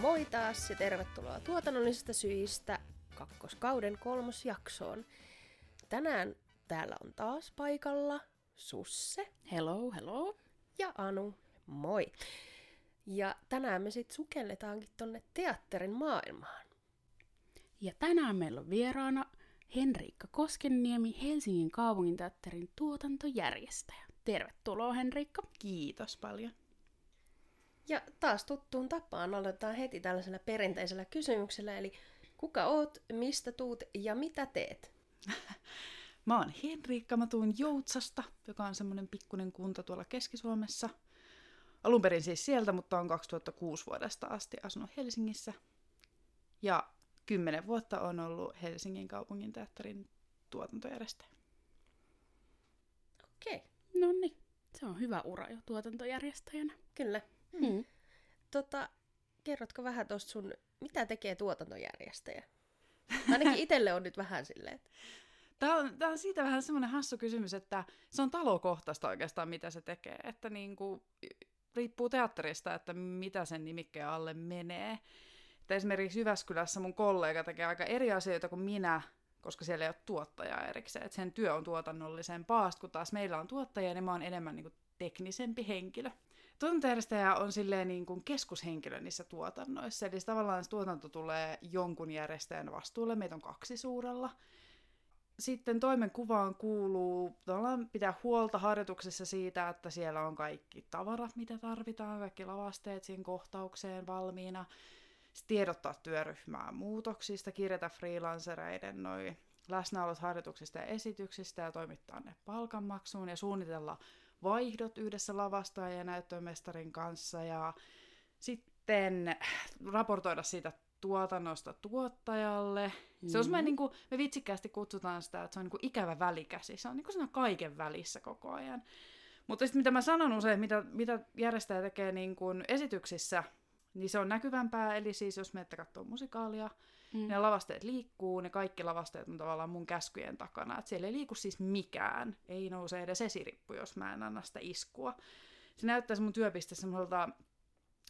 Moi taas ja tervetuloa tuotannollisista syistä kakkoskauden kolmosjaksoon. Tänään täällä on taas paikalla Susse Hello, hello. ja Anu. Moi! Ja tänään me sitten sukelletaankin tonne teatterin maailmaan. Ja tänään meillä on vieraana Henriikka Koskenniemi, Helsingin kaupunginteatterin tuotantojärjestäjä. Tervetuloa Henriikka. Kiitos paljon. Ja taas tuttuun tapaan aloitetaan heti tällaisella perinteisellä kysymyksellä, eli kuka oot, mistä tuut ja mitä teet? Mä oon Henriikka, mä tuun Joutsasta, joka on semmoinen pikkunen kunta tuolla Keski-Suomessa. Alun perin siis sieltä, mutta on 2006 vuodesta asti asunut Helsingissä. Ja kymmenen vuotta on ollut Helsingin kaupungin teatterin tuotantojärjestäjä. Okei, okay, No niin, se on hyvä ura jo tuotantojärjestäjänä. kyllä. Mm. Tota, kerrotko vähän tuosta sun, mitä tekee tuotantojärjestäjä? Ainakin itselle on nyt vähän silleen, että Tämä on, tämä on siitä vähän semmoinen hassu kysymys, että se on talokohtaista oikeastaan, mitä se tekee. Että niin kuin, riippuu teatterista, että mitä sen nimikkeen alle menee. Että esimerkiksi Jyväskylässä mun kollega tekee aika eri asioita kuin minä, koska siellä ei ole tuottajaa erikseen. Että sen työ on tuotannollisempaa, kun taas meillä on tuottaja, niin mä oon enemmän niin kuin teknisempi henkilö. Tuotantojärjestäjä on silleen niin kuin keskushenkilö niissä tuotannoissa, eli tavallaan se tuotanto tulee jonkun järjestäjän vastuulle, meitä on kaksi suurella. Sitten toimenkuvaan kuuluu tavallaan pitää huolta harjoituksessa siitä, että siellä on kaikki tavarat, mitä tarvitaan, kaikki lavasteet siihen kohtaukseen valmiina. Sitten tiedottaa työryhmää muutoksista, kirjata freelancereiden noi läsnäolot harjoituksista ja esityksistä ja toimittaa ne palkanmaksuun ja suunnitella vaihdot yhdessä lavastajan ja näyttömestarin kanssa ja sitten raportoida siitä tuotannosta tuottajalle. Se on semmoinen, niin kuin, me vitsikkäästi kutsutaan sitä, että se on niin kuin ikävä välikäsi. Se on niin kuin siinä kaiken välissä koko ajan. Mutta sitten mitä mä sanon usein, mitä, mitä järjestäjä tekee niin kuin esityksissä, niin se on näkyvämpää. Eli siis jos menette katsoa musikaalia, mm. ne lavasteet liikkuu, ne kaikki lavasteet on tavallaan mun käskyjen takana. Et siellä ei liiku siis mikään. Ei nouse edes esirippu, jos mä en anna sitä iskua. Se näyttää se mun työpiste semmoiselta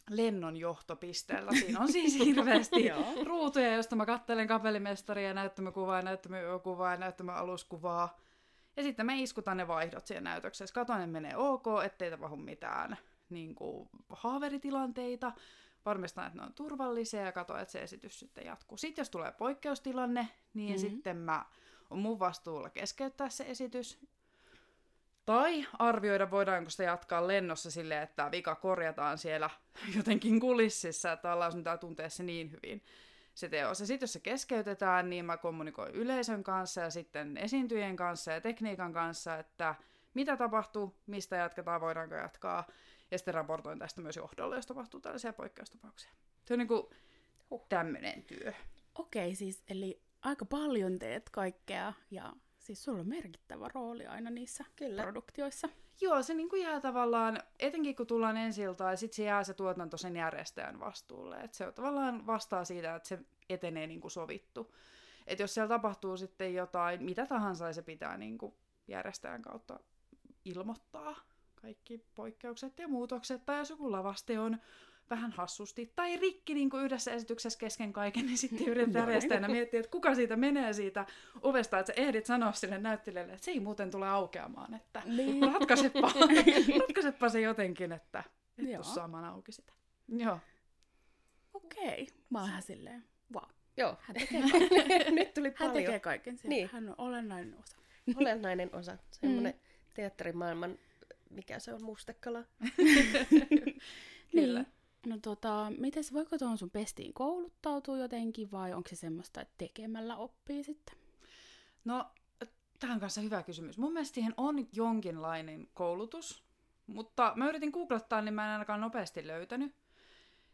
lennon johtopisteellä. Siinä on siis hirveästi ruutuja, josta mä kattelen kapellimestaria, näyttämökuvaa, ja näyttämökuvaa ja sitten me iskutaan ne vaihdot siihen näytöksessä. Katon, että menee ok, ettei tapahdu mitään niin kuin, haaveritilanteita. Varmistan, että ne on turvallisia ja katon, että se esitys sitten jatkuu. Sitten jos tulee poikkeustilanne, niin Mhm. mm-hmm. sitten mä on mun vastuulla keskeyttää se esitys. Tai arvioida, voidaanko sitä jatkaa lennossa silleen, että vika korjataan siellä jotenkin kulississa, että ollaan sun tuntea se niin hyvin se teos. Ja sitten jos se keskeytetään, niin mä kommunikoin yleisön kanssa ja sitten esiintyjien kanssa ja tekniikan kanssa, että mitä tapahtuu, mistä jatketaan, voidaanko jatkaa. Ja sitten raportoin tästä myös johdolle, jos tapahtuu tällaisia poikkeustapauksia. Se on niinku Huh. tämmöinen työ. Okei, siis eli aika paljon teet kaikkea ja siis sulla on merkittävä rooli aina niissä Kyllä. produktioissa. Joo, se niinku jää tavallaan, etenkin kun tullaan ensi iltaan, sitten se jää se tuotanto sen järjestäjän vastuulle. Et se tavallaan vastaa siitä, että se etenee niin kuin sovittu. Et jos siellä tapahtuu sitten jotain, mitä tahansa, se pitää niin kuin järjestäjän kautta ilmoittaa kaikki poikkeukset ja muutokset. Tai jos joku lavaste on vähän hassusti tai rikki niin kuin yhdessä esityksessä kesken kaiken, niin sitten yrität Joo. järjestäjänä miettiä, että kuka siitä menee siitä ovesta, että sä ehdit sanoa sille näyttelijälle, että se ei muuten tule aukeamaan, että Niin. ratkaisepa, ratkaisepa se jotenkin, että et tuu saamaan auki sitä. Joo. Okei, mä oon ihan silleen, wow. joo, Hän tekee, kaiken. nyt tuli hän paljon tekee kaiken siellä. Niin. Hän on olennainen osa. olennainen osa. Semmoinen teatterimaailman, mikä se on, mustekala. Kyllä. Niin. No tota, mites, voiko tuohon sun pestiin kouluttautua jotenkin vai onko se semmoista, että tekemällä oppii sitten? No, tämä on kanssa hyvä kysymys. Mun mielestä siihen on jonkinlainen koulutus, mutta mä yritin googlettaa, niin mä en ainakaan nopeasti löytänyt.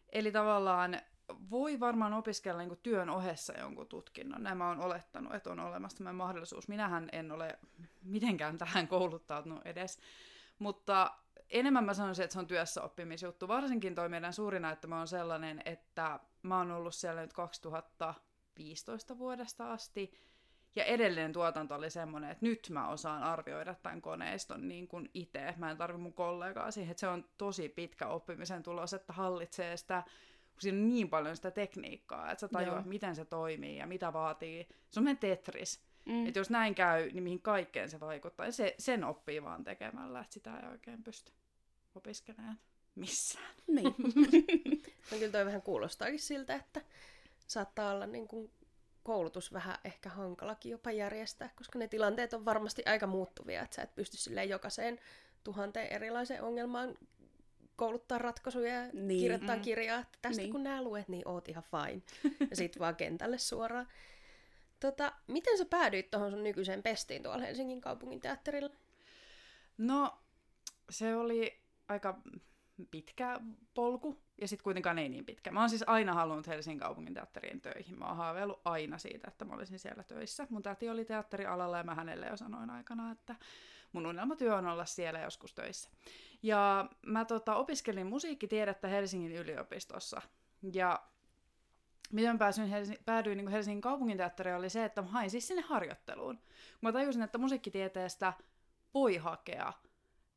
Eli tavallaan voi varmaan opiskella niin työn ohessa jonkun tutkinnon. Näin mä oon olettanut, että on olemassa tämä mahdollisuus. Minähän en ole mitenkään tähän kouluttautunut edes. Mutta enemmän mä sanoisin, että se on työssä oppimisjuttu. Varsinkin toi meidän suuri näyttämö on sellainen, että mä oon ollut siellä nyt 2015 vuodesta asti. Ja edellinen tuotanto oli semmoinen, että nyt mä osaan arvioida tämän koneiston niin kuin itse. Mä en tarvi mun kollegaa siihen, että se on tosi pitkä oppimisen tulos, että hallitsee sitä kun siinä on niin paljon sitä tekniikkaa, että sä tajuat, Joo. miten se toimii ja mitä vaatii. Se on Tetris. Mm. Että jos näin käy, niin mihin kaikkeen se vaikuttaa. Ja se, sen oppii vaan tekemällä, että sitä ei oikein pysty opiskelemaan missään. Niin. No kyllä toi vähän kuulostaakin siltä, että saattaa olla niin kuin koulutus vähän ehkä hankalakin jopa järjestää, koska ne tilanteet on varmasti aika muuttuvia, että sä et pysty silleen jokaiseen tuhanteen erilaiseen ongelmaan kouluttaa ratkaisuja ja Niin. kirjoittaa Mm. kirjaa, että tästä Niin. niin. kun nää luet, niin oot ihan fine. Ja sit vaan kentälle suoraan. Tota, miten sä päädyit tuohon sun nykyiseen pestiin tuolla Helsingin kaupungin teatterilla? No, se oli aika pitkä polku, ja sitten kuitenkaan ei niin pitkä. Mä oon siis aina halunnut Helsingin kaupungin teatteriin töihin. Mä oon haaveillut aina siitä, että mä olisin siellä töissä. Mun täti oli teatterialalla, ja mä hänelle jo sanoin aikana, että mun unelmatyö on olla siellä joskus töissä. Ja mä tota, opiskelin musiikkitiedettä Helsingin yliopistossa, ja miten pääsyin Helsi- päädyin niin Helsingin kaupungin teatteriin oli se, että mä hain siis sinne harjoitteluun. Mä tajusin, että musiikkitieteestä voi hakea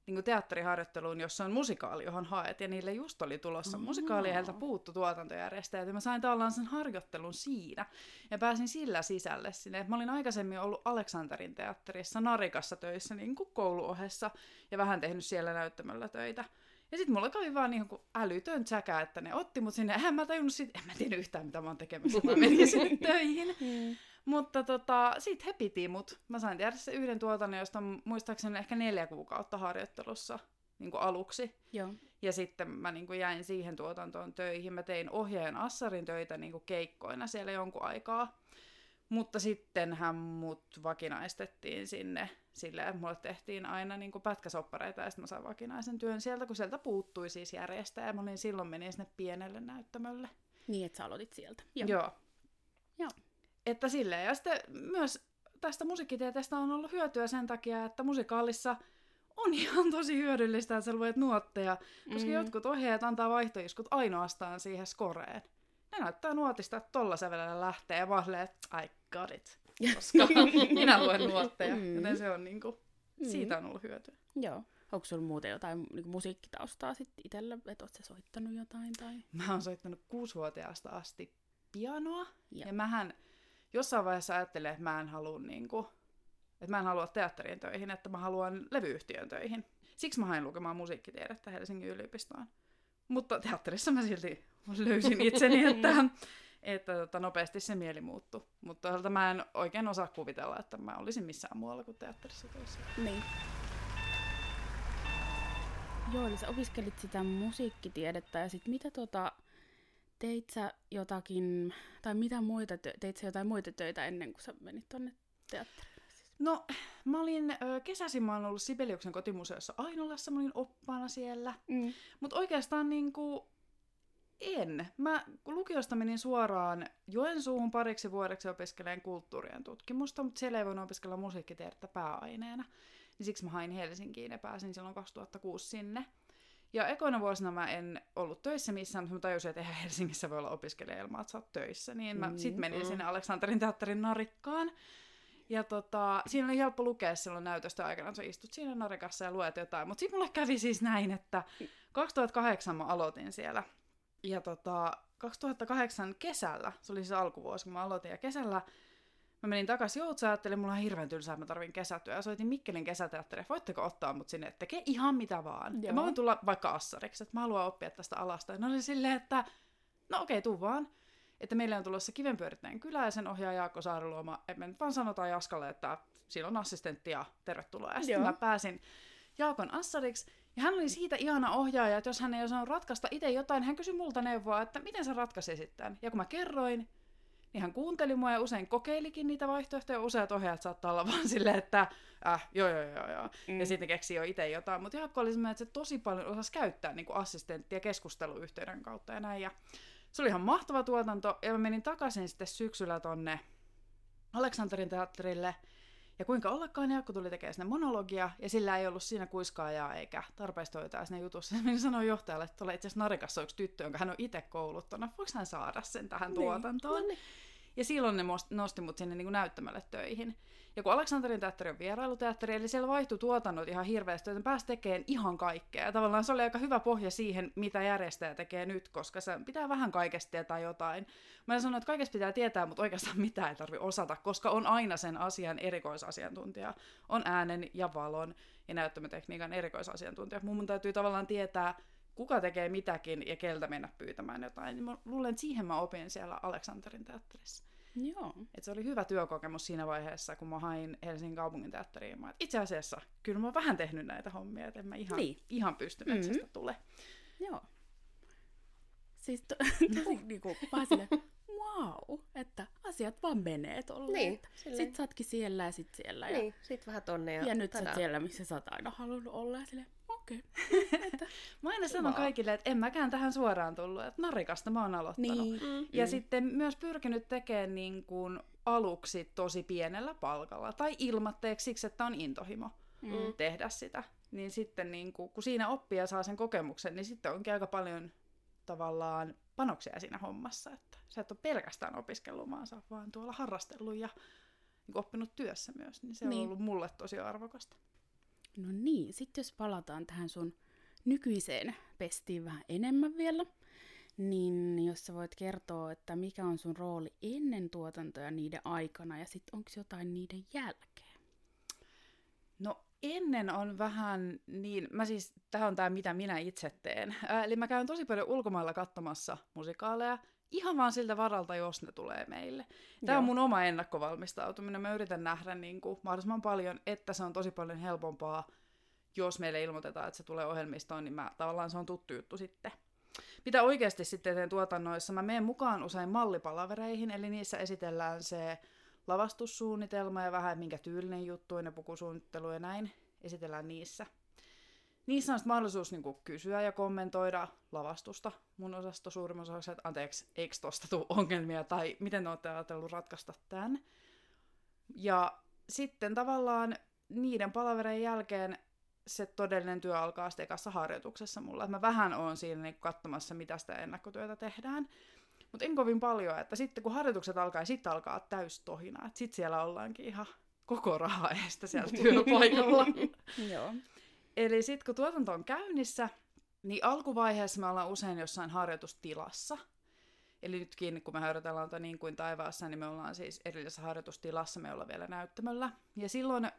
niin teatteriharjoitteluun, jossa on musikaali, johon haet, ja niille just oli tulossa Aa. musikaali, ja heiltä puuttu tuotantojärjestäjät, ja mä sain tavallaan sen harjoittelun siinä, ja pääsin sillä sisälle sinne. Mä olin aikaisemmin ollut Aleksanterin teatterissa Narikassa töissä niin kuin kouluohessa, ja vähän tehnyt siellä näyttämöllä töitä. Ja sitten mulla kävi vaan niin kuin älytön tsäkä, että ne otti mut sinne. Eihän mä tajunnut sit, en mä tiennyt yhtään mitä mä oon tekemässä, mä menin sinne töihin. Mm. Mutta tota, sit he piti mut. Mä sain tehdä se yhden tuotannon, josta muistaakseni ehkä neljä kuukautta harjoittelussa niin kuin aluksi. Joo. Ja sitten mä niin kuin jäin siihen tuotantoon töihin. Mä tein ohjaajan Assarin töitä niin kuin keikkoina siellä jonkun aikaa. Mutta sittenhän mut vakinaistettiin sinne silleen, että mulle tehtiin aina niin kuin pätkäsoppareita ja sitten mä sain vakinaisen työn sieltä, kun sieltä puuttui siis järjestäjä. Mä olin silloin menin sinne pienelle näyttämölle. Niin, että sä aloitit sieltä. Joo. Joo. Joo. Että silleen. Ja sitten myös tästä musiikkitieteestä on ollut hyötyä sen takia, että musikaalissa on ihan tosi hyödyllistä, että sä luet nuotteja, koska Mm. jotkut ohjeet antaa vaihtoiskut ainoastaan siihen skoreen. Ne näyttää nuotista, että tolla sävelellä lähtee ja I got it. Koska minä luen nuotteja, Mm. joten se on niinku, Mm. siitä on ollut hyötyä. Joo. Onko sulla muuten jotain niin musiikkitaustaa sitten itsellä, että oot sä soittanut jotain tai... Mä oon soittanut kuusivuotiaasta asti pianoa. Joo. Ja mähän jossain vaiheessa ajattelin, että mä en halua niinku, että mä en halua teatterien töihin, että mä haluan levyyhtiön töihin. Siksi mä hain lukemaan musiikkitiedettä Helsingin yliopistoon. Mutta teatterissa mä silti löysin itseni, että, että tota, nopeasti se mieli muuttui. Mutta toisaalta mä en oikein osaa kuvitella, että mä olisin missään muualla kuin teatterissa töissä. Niin. Joo, eli sä opiskelit sitä musiikkitiedettä ja sit mitä tota, teit sä jotakin, tai mitä muita, tö- teit sä jotain muita töitä ennen kuin sä menit tonne teatteriin? No, mä olin kesäisin, mä oon ollut Sibeliuksen kotimuseossa Ainolassa, mä olin oppaana siellä. Mm. Mutta oikeastaan niinku en. Mä lukiosta menin suoraan Joensuuhun pariksi vuodeksi opiskelemaan kulttuurien tutkimusta, mutta siellä ei voinut opiskella musiikkitiedettä pääaineena. Niin siksi mä hain Helsinkiin ja pääsin silloin 2006 sinne. Ja ekoina vuosina mä en ollut töissä missään, mutta mä tajusin, että eihän Helsingissä voi olla opiskelija ilman, että sä oot töissä. Niin mä Mm, sit menin mm. sinne Aleksanterin teatterin narikkaan. Ja tota, siinä oli helppo lukea silloin näytöstä aikana, että sä istut siinä narikassa ja luet jotain. Mutta sitten mulle kävi siis näin, että 2008 mä aloitin siellä. Ja tota, 2008 kesällä, se oli siis alkuvuosi, kun mä aloitin, ja kesällä mä menin takaisin Joutsaan, ajattelin, mulla on hirveän tylsää, mä tarvin kesätyö. Ja soitin Mikkelin kesäteatteriin, voitteko ottaa mut sinne, että tekee ihan mitä vaan. Joo. Ja mä voin tulla vaikka assariksi, että mä haluan oppia tästä alasta. Ja ne oli silleen, että no okei, tuu vaan. Että meille on tulossa Kivenpyörittäjän kylä ja sen ohjaaja Jaakko Saariluoma. Et me nyt vaan sanotaan Jaskalle, että siinä on assistentti ja tervetuloa. Ja sitten mä pääsin Jaakon assariksi. Ja hän oli siitä ihana ohjaaja, että jos hän ei osannut ratkaista itse jotain, hän kysyi multa neuvoa, että miten sä ratkaisisit tämän. Ja kun mä kerroin, niin hän kuunteli mua ja usein kokeilikin niitä vaihtoehtoja. Useat ohjaajat saattaa olla vaan silleen, että äh, joo joo joo joo. Mm. Ja sitten keksii jo itse jotain. Mutta Jaakko oli semmoinen, että se tosi paljon osasi käyttää niin assistenttia keskusteluyhteyden kautta ja näin. Ja se oli ihan mahtava tuotanto. Ja mä menin takaisin sitten syksyllä tonne Aleksanterin teatterille. Ja kuinka ollakaan Jaakko tuli tekemään sinne monologia, ja sillä ei ollut siinä kuiskaajaa eikä tarpeeksi hoitaa siinä jutussa. Menin sanoa johtajalle, että tuolla itse asiassa Narikassa on yksi tyttö, jonka hän on itse kouluttanut. Voiko hän saada sen tähän Niin. tuotantoon? No niin. Ja silloin ne nosti mut sinne niin kuin näyttämälle töihin. Ja kun Aleksanterin teatteri on vierailuteatteri, eli siellä vaihtui tuotannot ihan hirveästi, joten pääsi tekemään ihan kaikkea. Ja tavallaan se oli aika hyvä pohja siihen, mitä järjestäjä tekee nyt, koska se pitää vähän kaikesta tietää jotain. Mä sanoin, että kaikesta pitää tietää, mutta oikeastaan mitään ei tarvi osata, koska on aina sen asian erikoisasiantuntija. On äänen ja valon ja näyttämötekniikan erikoisasiantuntija. Mun täytyy tavallaan tietää, kuka tekee mitäkin ja keltä mennä pyytämään jotain. Mä luulen, että siihen mä opin siellä Aleksanterin teatterissa. Joo. Et se oli hyvä työkokemus siinä vaiheessa, kun mä hain Helsingin kaupungin teatteriin. Mä, et itse asiassa, kyllä mä oon vähän tehnyt näitä hommia, että en mä ihan, Niin. ihan pysty metsästä Mm-hmm. tule. Joo. Siis to, tosi niinku, vaan silleen, wow, että asiat vaan menee tolleen. Niin, että silleen. sit sä ootkin siellä ja sit siellä. Ja, Niin, sit vähän tonne ja, ja nyt sä tadaa. siellä, missä sä oot aina halunnut olla. Ja silleen, okei. Okay. Mä aina sanon kaikille, että en mäkään tähän suoraan tullut, että narikasta mä oon aloittanut. Niin. Mm. Ja sitten myös pyrkinyt tekemään niin kuin aluksi tosi pienellä palkalla tai ilmatteeksi siksi, että on intohimo Mm. tehdä sitä. Niin sitten niin kuin, kun siinä oppii ja saa sen kokemuksen, niin sitten onkin aika paljon tavallaan panoksia siinä hommassa. Että sä et ole pelkästään opiskellut, vaan sä oot vaan tuolla harrastellut ja niin oppinut työssä myös. Niin se on Niin. ollut mulle tosi arvokasta. No niin, sitten jos palataan tähän sun nykyiseen pestiin vähän enemmän vielä, niin jos sä voit kertoa, että mikä on sun rooli ennen tuotantoja niiden aikana ja sitten onko jotain niiden jälkeen? No ennen on vähän niin, mä siis, tähän on tämä mitä minä itse teen. Ää, eli mä käyn tosi paljon ulkomailla katsomassa musikaaleja, ihan vaan siltä varalta, jos ne tulee meille. Tämä Joo. on mun oma ennakkovalmistautuminen. Mä yritän nähdä niin kuin, mahdollisimman paljon, että se on tosi paljon helpompaa, jos meille ilmoitetaan, että se tulee ohjelmistoon, niin mä, tavallaan se on tuttu juttu sitten. Mitä oikeasti sitten teen tuotannoissa? Mä menen mukaan usein mallipalavereihin, eli niissä esitellään se lavastussuunnitelma ja vähän minkä tyylinen juttu ja pukusuunnittelu ja näin esitellään niissä. Niissä on mahdollisuus niinku kysyä ja kommentoida lavastusta. Mun osasto suurimman osaksi, että anteeksi, eikö tosta tuu ongelmia tai miten ne olette ajatellut ratkaista tämän. Ja sitten tavallaan niiden palavereiden jälkeen se todellinen työ alkaa sitten ekassa harjoituksessa mulla. Mä vähän oon siinä niin katsomassa, mitä sitä ennakkotyötä tehdään. Mutta en kovin paljon, että sitten kun harjoitukset alkaa, sitten alkaa täys tohina. Että sitten siellä ollaankin ihan koko raha eestä siellä työpaikalla. Joo. Eli sitten kun tuotanto on käynnissä, niin alkuvaiheessa me ollaan usein jossain harjoitustilassa. Eli nytkin, kun me harjoitellaan tätä niin kuin taivaassa, niin me ollaan siis erillisessä harjoitustilassa, me ollaan vielä näyttämöllä. Ja silloin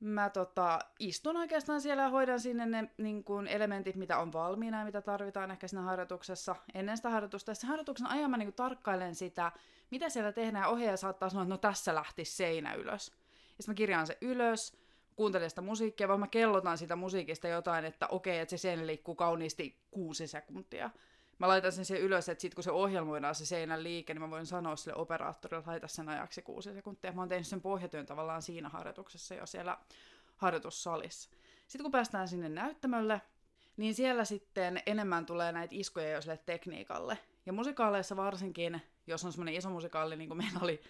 mä tota, istun oikeastaan siellä ja hoidan sinne ne niin kuin elementit, mitä on valmiina ja mitä tarvitaan ehkä siinä harjoituksessa ennen sitä harjoitusta. Ja sen harjoituksen ajan mä niin kuin tarkkailen sitä, mitä siellä tehdään. Ohjaaja saattaa sanoa, että no tässä lähti seinä ylös. Ja sitten mä kirjaan se ylös, kuuntelen sitä musiikkia, vaan mä kellotan sitä musiikista jotain, että okei, että se seinä liikkuu kauniisti kuusi sekuntia. Mä laitan sen siihen ylös, että sit kun se ohjelmoidaan se seinän liike, niin mä voin sanoa sille operaattorille, laita sen ajaksi kuusi sekuntia. Mä oon tehnyt sen pohjatyön tavallaan siinä harjoituksessa jo siellä harjoitussalissa. Sitten kun päästään sinne näyttämölle, niin siellä sitten enemmän tulee näitä iskuja jo sille tekniikalle. Ja musikaaleissa varsinkin, jos on semmoinen iso musikaali, niin kuin meillä oli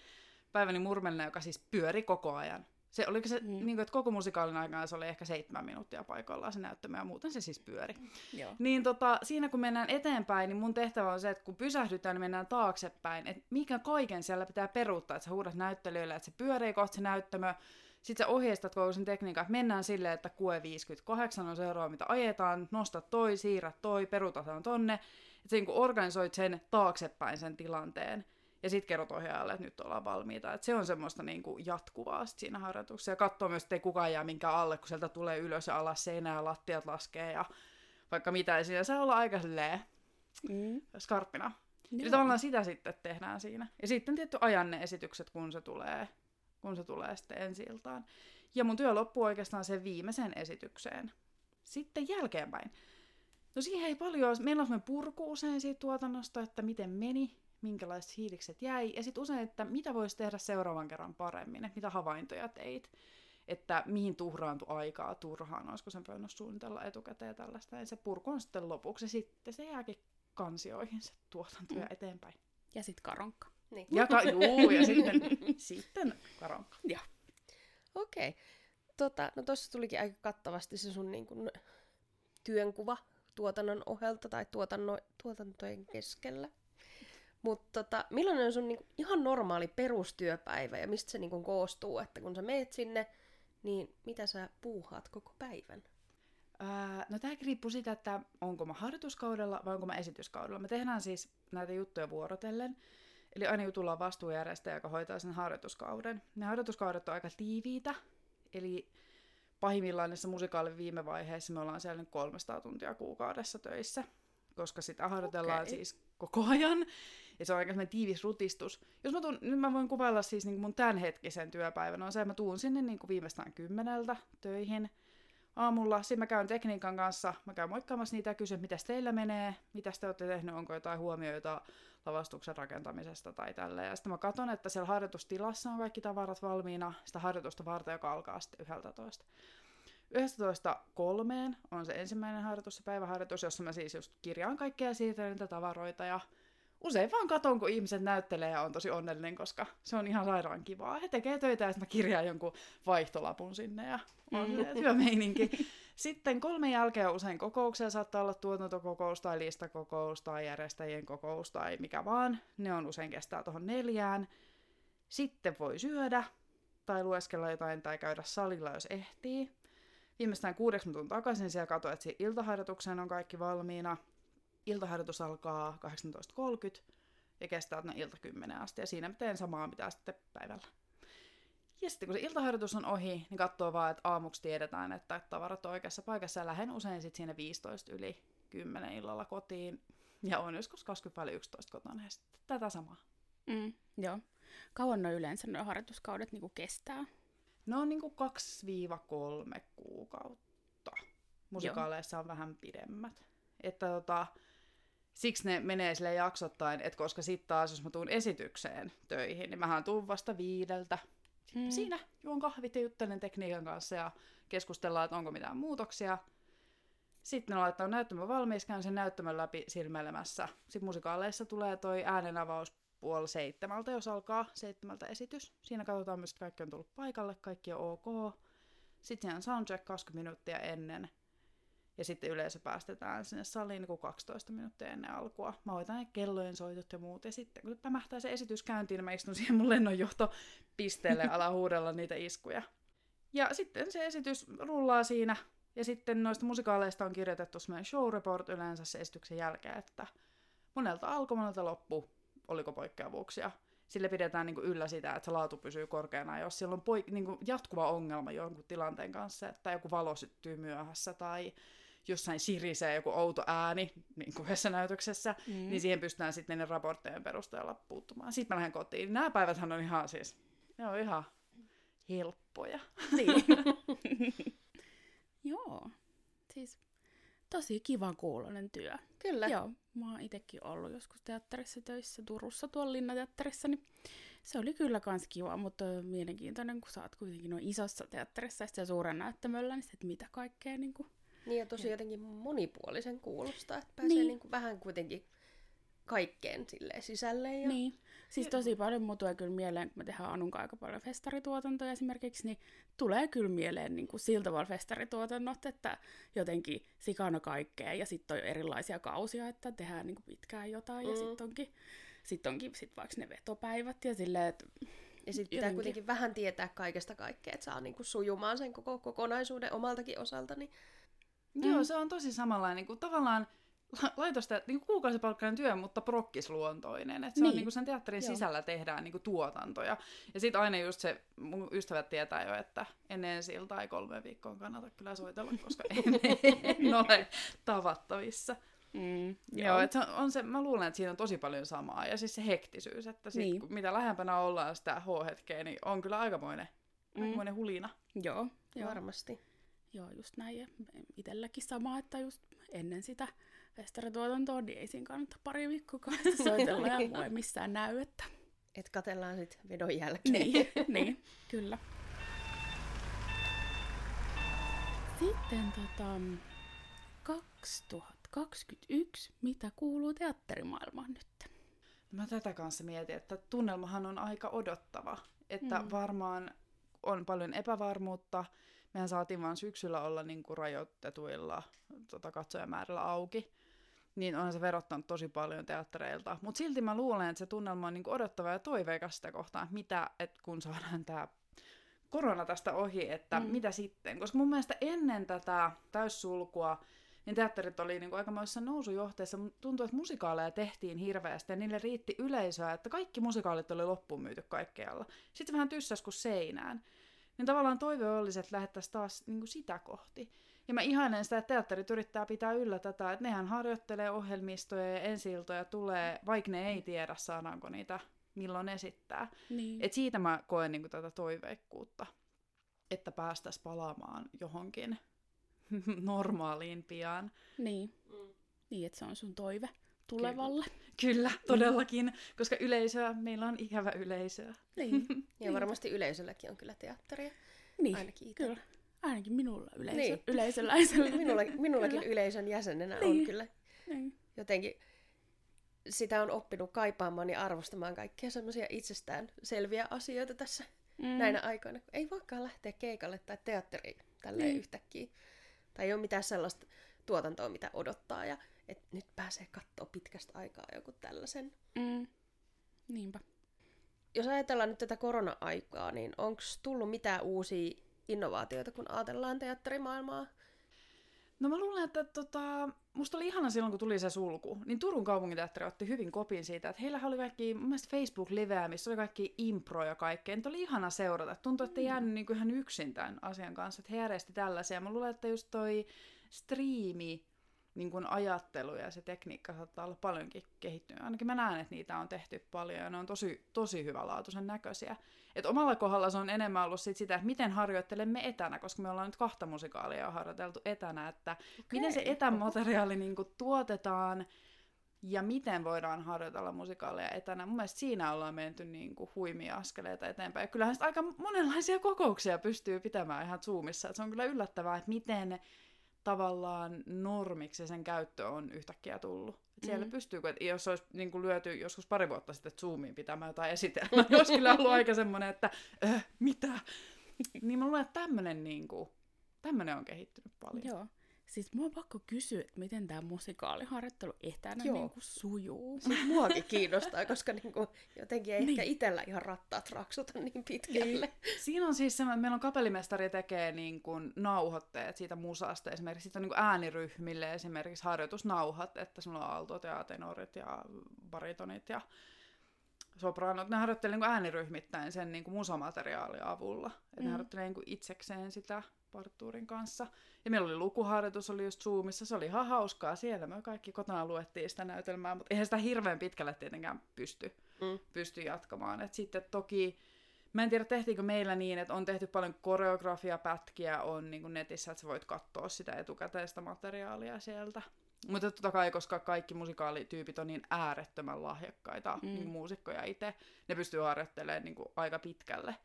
Päiväni Murmelina, joka siis pyöri koko ajan. Se oliko se, mm. niin kuin, että koko musikaalin aikana se oli ehkä seitsemän minuuttia paikallaan se näyttämö, ja muuten se siis pyöri. Joo. Niin tota, siinä kun mennään eteenpäin, niin mun tehtävä on se, että kun pysähdytään, niin mennään taaksepäin. Että mikä kaiken siellä pitää peruuttaa, että sä huudat näyttelijöille, että se pyörii kohta se näyttämö. Sitten sä ohjeistat koko sen tekniikan, että mennään silleen, että QE58 on seuraava, mitä ajetaan, nosta toi, siirrä toi, peruutetaan tonne. Että sä niin kun organisoit sen taaksepäin sen tilanteen. Ja sitten kerrot ohjaajalle, että nyt ollaan valmiita. Et se on semmoista niinku jatkuvaa sit siinä harjoituksessa. Ja katsoo myös, että ei kukaan jää minkään alle, kun sieltä tulee ylös ja alas seinää lattiat laskee ja vaikka mitä. Ja siinä saa olla aika silleen Mm. skarppina. Eli Joo. tavallaan sitä sitten tehdään siinä. Ja sitten tietty ajan ne esitykset, kun se tulee, kun se tulee sitten ensi iltaan. Ja mun työ loppuu oikeastaan sen viimeisen esitykseen. Sitten jälkeenpäin. No siihen ei paljon, meillä on semmoinen purku usein siitä tuotannosta, että miten meni, minkälaiset fiilikset jäi, ja sitten usein, että mitä voisi tehdä seuraavan kerran paremmin, että mitä havaintoja teit, että mihin tuhraantui aikaa turhaan, olisiko sen voinut suunnitella etukäteen ja tällaista, ja se purku on sitten lopuksi, ja sitten se jääkin kansioihin se tuotanto ja Mm. eteenpäin. Ja sit karonkka. Niin. Ja, ka- juu, ja sitten, sitten karonka. Okei. Okay. Tota, no tuossa tulikin aika kattavasti se sun niin kun, työnkuva tuotannon ohelta tai tuotanno, tuotantojen keskellä. Mutta tota, millainen on sun niinku ihan normaali perustyöpäivä ja mistä se niinku koostuu, että kun sä meet sinne, niin mitä sä puuhaat koko päivän? Ää, no tämäkin riippuu siitä, että onko mä harjoituskaudella vai onko mä esityskaudella. Me tehdään siis näitä juttuja vuorotellen. Eli aina jutulla on vastuujärjestäjä, joka hoitaa sen harjoituskauden. Ne harjoituskaudet on aika tiiviitä, eli pahimmillaan näissä musikaalin viime vaiheessa me ollaan siellä nyt 300 tuntia kuukaudessa töissä, koska sitä harjoitellaan okay. siis koko ajan. Ja se on aika tiivis rutistus. Jos mä tuun, nyt mä voin kuvailla siis niin mun tämänhetkisen työpäivän, on se, että mä tuun sinne niin kuin viimeistään kymmeneltä töihin aamulla. Sitten mä käyn tekniikan kanssa, mä käyn moikkaamassa niitä ja kysyn, mitä teillä menee, mitä te olette tehnyt, onko jotain huomioita lavastuksen rakentamisesta tai tälle. Ja sitten mä katson, että siellä harjoitustilassa on kaikki tavarat valmiina sitä harjoitusta varten, joka alkaa sitten 11. 11 kolmeen on se ensimmäinen harjoitus, se päiväharjoitus, jossa mä siis just kirjaan kaikkea niitä tavaroita ja usein vaan katon, kun ihmiset näyttelee ja on tosi onnellinen, koska se on ihan sairaan kivaa. He tekee töitä ja sitten mä kirjaan jonkun vaihtolapun sinne ja on mm. työmeininki. Sitten kolmen jälkeen usein kokouksia, saattaa olla tuotantokokous tai listakokous tai järjestäjien kokous tai mikä vaan. Ne on usein kestää tuohon neljään. Sitten voi syödä tai lueskella jotain tai käydä salilla, jos ehtii. Viimeistään kuudeksi tuun takaisin siellä katsoin, että iltaharjoitukseen on kaikki valmiina. Iltaharjoitus alkaa 18.30 ja kestää tuonne ilta 10 asti. Ja siinä mä teen samaa, mitä sitten päivällä. Ja sitten kun se iltaharjoitus on ohi, niin katsoo vaan, että aamuksi tiedetään, että tavarat on oikeassa paikassa. Ja lähden usein sitten siinä 15 yli 10 illalla kotiin. Ja on joskus 20 11 kotona ja sitten tätä samaa. Mm, joo. Kauan no yleensä nuo harjoituskaudet niinku kestää? Ne on niinku 2-3 kuukautta. Musikaaleissa on vähän pidemmät. Että tota, siksi ne menee sille jaksottain, että koska sitten taas, jos mä tuun esitykseen töihin, niin mähän tuun vasta viideltä sitten mm. siinä juon kahvit ja juttelen tekniikan kanssa ja keskustellaan, että onko mitään muutoksia. Sitten ne laittaa näyttämön valmiiksi, käyn sen näyttämön läpi silmeilemässä. Sitten musikaaleissa tulee toi äänenavaus puoli seitsemältä, jos alkaa seitsemältä esitys. Siinä katsotaan myös, että kaikki on tullut paikalle, kaikki on ok. Sitten on soundcheck 20 minuuttia ennen. Ja sitten yleisö päästetään sinne saliin niin 12 minuuttia ennen alkua. Mä hoitan ne kellojen soitot ja muut. Ja sitten kun pämähtää se esitys käyntiin, niin mä istun siihen mun lennonjohtopisteelle ala huudella niitä iskuja. Ja sitten se esitys rullaa siinä. Ja sitten noista musikaaleista on kirjoitettu semmoinen show report yleensä se esityksen jälkeen, että monelta alkoi, monelta loppu, oliko poikkeavuuksia. Sille pidetään niin yllä sitä, että se laatu pysyy korkeana. Jos siellä on poik- niin jatkuva ongelma jonkun tilanteen kanssa, että joku valo syttyy myöhässä tai jossain sirisee joku outo ääni niin kuin yhdessä näytöksessä, mm. niin siihen pystytään sitten ne raporttejen perusteella puuttumaan. Sitten mä lähden kotiin. Nämä päiväthän on ihan siis, ne on ihan helppoja. Niin. Joo, siis tosi kivan kuulonen työ. Kyllä. Joo, mä oon itekin ollut joskus teatterissa töissä Turussa tuolla Linnateatterissa, niin se oli kyllä kans kiva, mutta mielenkiintoinen, kun sä oot kuitenkin noin isossa teatterissa ja suuren näyttämöllä, niin sit, että mitä kaikkea niin kuin niin ja tosi jotenkin monipuolisen kuulosta, että pääsee niin. Niin kuin vähän kuitenkin kaikkeen silleen sisälle. Ja... Niin. Siis tosi paljon mun tulee kyllä mieleen, kun me tehdään Anun aika paljon festarituotantoja esimerkiksi, niin tulee kyllä mieleen niin kuin siltä tavalla festarituotannot, että jotenkin sikana kaikkea ja sitten on erilaisia kausia, että tehdään niin kuin pitkään jotain mm. ja sitten onkin, sit onkin sit vaikka ne vetopäivät ja silleen, että ja sitten pitää kuitenkin vähän tietää kaikesta kaikkea, että saa niinku sujumaan sen koko kokonaisuuden omaltakin osalta. Niin Mm. Joo, se on tosi samanlainen, niin kuin tavallaan laitosta niin kuin kuukausipalkkainen työ, mutta prokkisluontoinen. Et se niin. on niin kuin sen teatterin Joo. sisällä tehdään niin kuin tuotantoja. Ja sitten aina just se, mun ystävät tietää jo, että ennen siltä ei kolme viikkoa kannata kyllä soitella, koska en, en ole tavattavissa. Mm, joo, joo että on, on se, mä luulen, että siinä on tosi paljon samaa. Ja siis se hektisyys, että sit, niin. kun, mitä lähempänä ollaan sitä H-hetkeä, niin on kyllä aikamoinen, mm. aikamoinen hulina. Joo, joo. varmasti. Joo, just näin. Ja itselläkin sama, että just ennen sitä festarituotantoa, niin ei siinä kannata pari viikkoa soitella ja mua ei missään näy, että... Et katellaan sitten vedon jälkeen. Niin, niin, kyllä. Sitten tota, 2021, mitä kuuluu teatterimaailmaan nyt? Mä tätä kanssa mietin, että tunnelmahan on aika odottava. Että mm. varmaan on paljon epävarmuutta, mehän saatiin vaan syksyllä olla niin kuin rajoitetuilla tota, katsojamäärällä auki. niin onhan se verottanut tosi paljon teattereilta. Mutta silti mä luulen, että se tunnelma on niinku odottava ja toiveikas sitä kohtaan, mitä, että kun saadaan tämä korona tästä ohi, että mm. mitä sitten. Koska mun mielestä ennen tätä täyssulkua niin teatterit oli niin kuin aikamoisessa nousujohteessa. Tuntuu, että musikaaleja tehtiin hirveästi ja niille riitti yleisöä, että kaikki musikaalit oli loppuun myyty kaikkialla. Sitten vähän tyssäs kuin seinään. Niin tavallaan toive olisi, että lähettäisiin taas niin kuin sitä kohti. Ja mä ihailen sitä, että teatterit yrittää pitää yllä tätä, että nehän harjoittelee ohjelmistoja ja ensi tulee, vaikka ne ei tiedä, saadaanko niitä milloin esittää. Niin. Et siitä mä koen niin kuin, tätä toiveikkuutta, että päästäisiin palaamaan johonkin normaaliin pian. Niin. Mm. Niin, että se on sun toive tulevalle. Kyllä, Kyllä todellakin, mm. koska yleisöä, meillä on ikävä yleisöä. Niin. ja varmasti yleisölläkin on kyllä teatteria. Niin, Ainakin ite. kyllä. Ainakin minulla yleisö, niin. yleisöläisellä. Minulla, minullakin kyllä. yleisön jäsenenä niin. on kyllä. Niin. Jotenkin sitä on oppinut kaipaamaan ja arvostamaan kaikkia semmoisia itsestään selviä asioita tässä mm. näinä aikoina. Ei voikaan lähteä keikalle tai teatteriin tälleen niin. yhtäkkiä. Tai ei ole mitään sellaista tuotantoa, mitä odottaa ja että nyt pääsee katsoa pitkästä aikaa joku tällaisen. Mm. Niinpä. Jos ajatellaan nyt tätä korona-aikaa, niin onko tullut mitään uusia innovaatioita, kun ajatellaan teatterimaailmaa? No mä luulen, että tota, musta oli ihana silloin, kun tuli se sulku, niin Turun kaupunginteatteri otti hyvin kopin siitä, että heillä oli kaikki, mun mielestä Facebook-liveä, missä oli kaikki impro ja kaikkea. Niitä oli ihana seurata. Tuntui, että ei jäänyt niin kuin ihan yksin tämän asian kanssa, että he järjesti tällaisia. Mä luulen, että just toi striimi, niin kuin ajattelu ja se tekniikka saattaa olla paljonkin kehittynyt. Ainakin mä näen, että niitä on tehty paljon ja ne on tosi, tosi hyvälaatuisen näköisiä. Et omalla kohdalla se on enemmän ollut sit sitä, että miten harjoittelemme etänä, koska me ollaan nyt kahta musikaalia harjoiteltu etänä, että okay. miten se etämateriaali niin kuin, tuotetaan ja miten voidaan harjoitella musikaaleja etänä. Mun mielestä siinä ollaan menty niin kuin, huimia askeleita eteenpäin. Ja kyllähän aika monenlaisia kokouksia pystyy pitämään ihan Zoomissa. Et se on kyllä yllättävää, että miten tavallaan normiksi sen käyttö on yhtäkkiä tullut. Et siellä mm-hmm. pystyy, että jos olisi niin kuin lyöty joskus pari vuotta sitten Zoomiin pitämään jotain esitelmää, niin olisi kyllä ollut aika semmoinen, että äh, mitä? niin mä luulen, että tämmöinen niin kuin, on kehittynyt paljon. Joo. Siis mua on pakko kysyä, että miten tämä musikaaliharjoittelu etänä Joo. Niinku sujuu. Siis muakin kiinnostaa, koska niinku jotenkin ei niin. ehkä itsellä ihan rattaat raksuta niin pitkälle. Niin. Siinä on siis semmoinen, meillä on kapellimestari tekee niin kuin nauhoitteet siitä musasta. Esimerkiksi sitten on niin kuin ääniryhmille esimerkiksi harjoitusnauhat, että sulla on altot ja tenorit ja baritonit ja sopranot. Ne harjoittelee niin ääniryhmittäin sen niin kuin musamateriaalin avulla. Mm. Ne harjoittelee niin kuin itsekseen sitä parttuurin kanssa. Ja meillä oli lukuharjoitus, oli just Zoomissa, se oli ihan hauskaa siellä. Me kaikki kotona luettiin sitä näytelmää, mutta eihän sitä hirveän pitkälle tietenkään pysty, mm. pysty jatkamaan. Et sitten toki, mä en tiedä tehtiinkö meillä niin, että on tehty paljon koreografiapätkiä on niin kuin netissä, että sä voit katsoa sitä etukäteistä materiaalia sieltä. Mutta totta kai, koska kaikki musikaalityypit on niin äärettömän lahjakkaita mm. niin muusikkoja itse, ne pystyy harjoittelemaan niin kuin aika pitkälle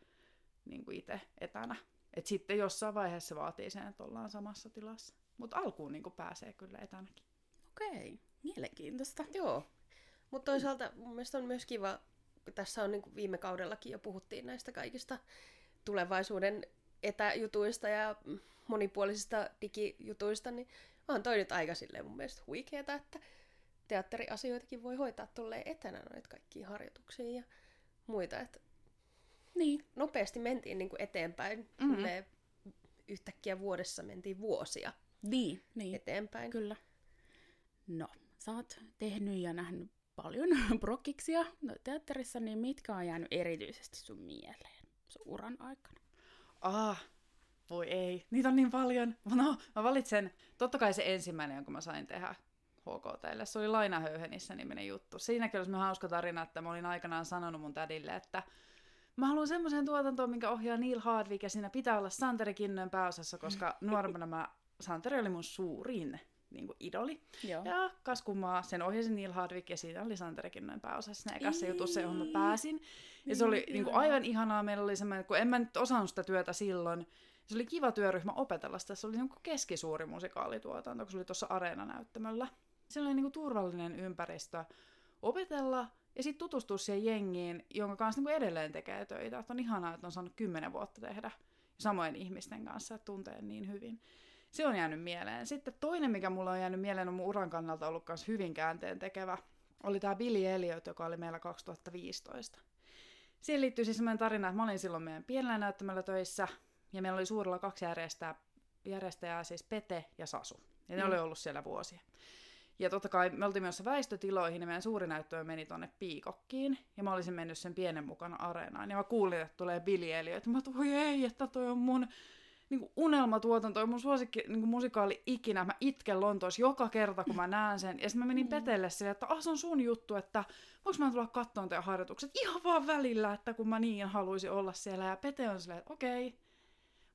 niin kuin itse etänä. Et sitten jossain vaiheessa se vaatii sen, että ollaan samassa tilassa. Mutta alkuun niin pääsee kyllä etänäkin. Okei, mielenkiintoista. Joo. Mutta toisaalta mun mielestä on myös kiva, kun tässä on niin kuin viime kaudellakin jo puhuttiin näistä kaikista tulevaisuuden etäjutuista ja monipuolisista digijutuista, niin on toi nyt aika silleen mun mielestä huikeeta, että teatteriasioitakin voi hoitaa tolleen etänä noita kaikkia harjoituksia ja muita. Että niin. Nopeasti mentiin niin kuin eteenpäin. Mm-hmm. yhtäkkiä vuodessa mentiin vuosia niin, niin. eteenpäin. Kyllä. No, sä oot tehnyt ja nähnyt paljon prokkiksia no, teatterissa, niin mitkä on jäänyt erityisesti sun mieleen sun uran aikana? Ah, voi ei. Niitä on niin paljon. No, mä valitsen, totta kai se ensimmäinen, jonka mä sain tehdä HKTlle. Se oli Lainahöyhenissä niminen juttu. Siinäkin olisi hauska tarina, että mä olin aikanaan sanonut mun tädille, että Mä haluan semmoisen tuotantoon, minkä ohjaa Neil Hardwick, ja siinä pitää olla Santeri Kinnön pääosassa, koska nuorempana mä, Santeri oli mun suurin niin kuin idoli. Joo. Ja kaskumaa, sen ohjasi Neil Hardwick ja siinä oli Santeri Kinnön pääosassa siinä ekassa jutussa, johon mä pääsin. Ja se oli niin kuin, aivan ihanaa. Meillä oli semmoinen, kun en mä nyt osannut sitä työtä silloin, se oli kiva työryhmä opetella sitä. Se oli niin kuin keskisuuri musikaalituotanto, kun se oli tuossa Areena-näyttämöllä. Se oli niin kuin turvallinen ympäristö opetella ja sitten tutustua siihen jengiin, jonka kanssa niin edelleen tekee töitä. Että on ihanaa, että on saanut kymmenen vuotta tehdä samojen ihmisten kanssa, että tuntee niin hyvin. Se on jäänyt mieleen. Sitten toinen, mikä mulla on jäänyt mieleen, on mun uran kannalta ollut myös hyvin käänteen tekevä, oli tämä Billy Elliot, joka oli meillä 2015. Siihen liittyy siis sellainen tarina, että mä olin silloin meidän pienellä näyttämällä töissä, ja meillä oli suurella kaksi järjestäjää, järjestäjää siis Pete ja Sasu. Ja ne mm. oli ollut siellä vuosia. Ja totta kai me oltiin myös väistötiloihin, ja meidän suuri näyttö meni tonne Piikokkiin, ja mä olisin mennyt sen pienen mukana areenaan. Ja mä kuulin, että tulee Elliot, mä voi ei, että toi on mun niin kuin unelmatuotanto on mun suosikki niin kuin musikaali ikinä. Mä itken Lontoossa joka kerta, kun mä näen sen. Ja sitten mä menin mm. Petelle sille, että ah, se on sun juttu, että voiko mä tulla kattoon teidän harjoitukset ihan vaan välillä, että kun mä niin haluaisin olla siellä. Ja Pete on silleen, että okei. Okay.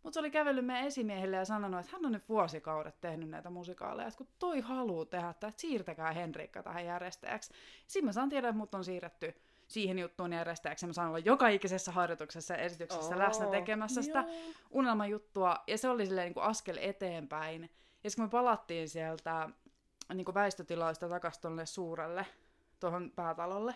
Mutta se oli kävellyt meidän esimiehelle ja sanonut, että hän on nyt vuosikaudet tehnyt näitä musikaaleja, että kun toi haluu tehdä, että siirtäkää Henrikka tähän järjestäjäksi. Siinä mä saan tiedä, että mut on siirretty siihen juttuun järjestäjäksi. Mä saan olla joka ikisessä harjoituksessa ja esityksessä oh, läsnä tekemässä sitä unelmajuttua. Ja se oli silleen niin kuin askel eteenpäin. Ja sitten kun me palattiin sieltä niin kuin väistötiloista takaisin tuonne suurelle, tuohon päätalolle,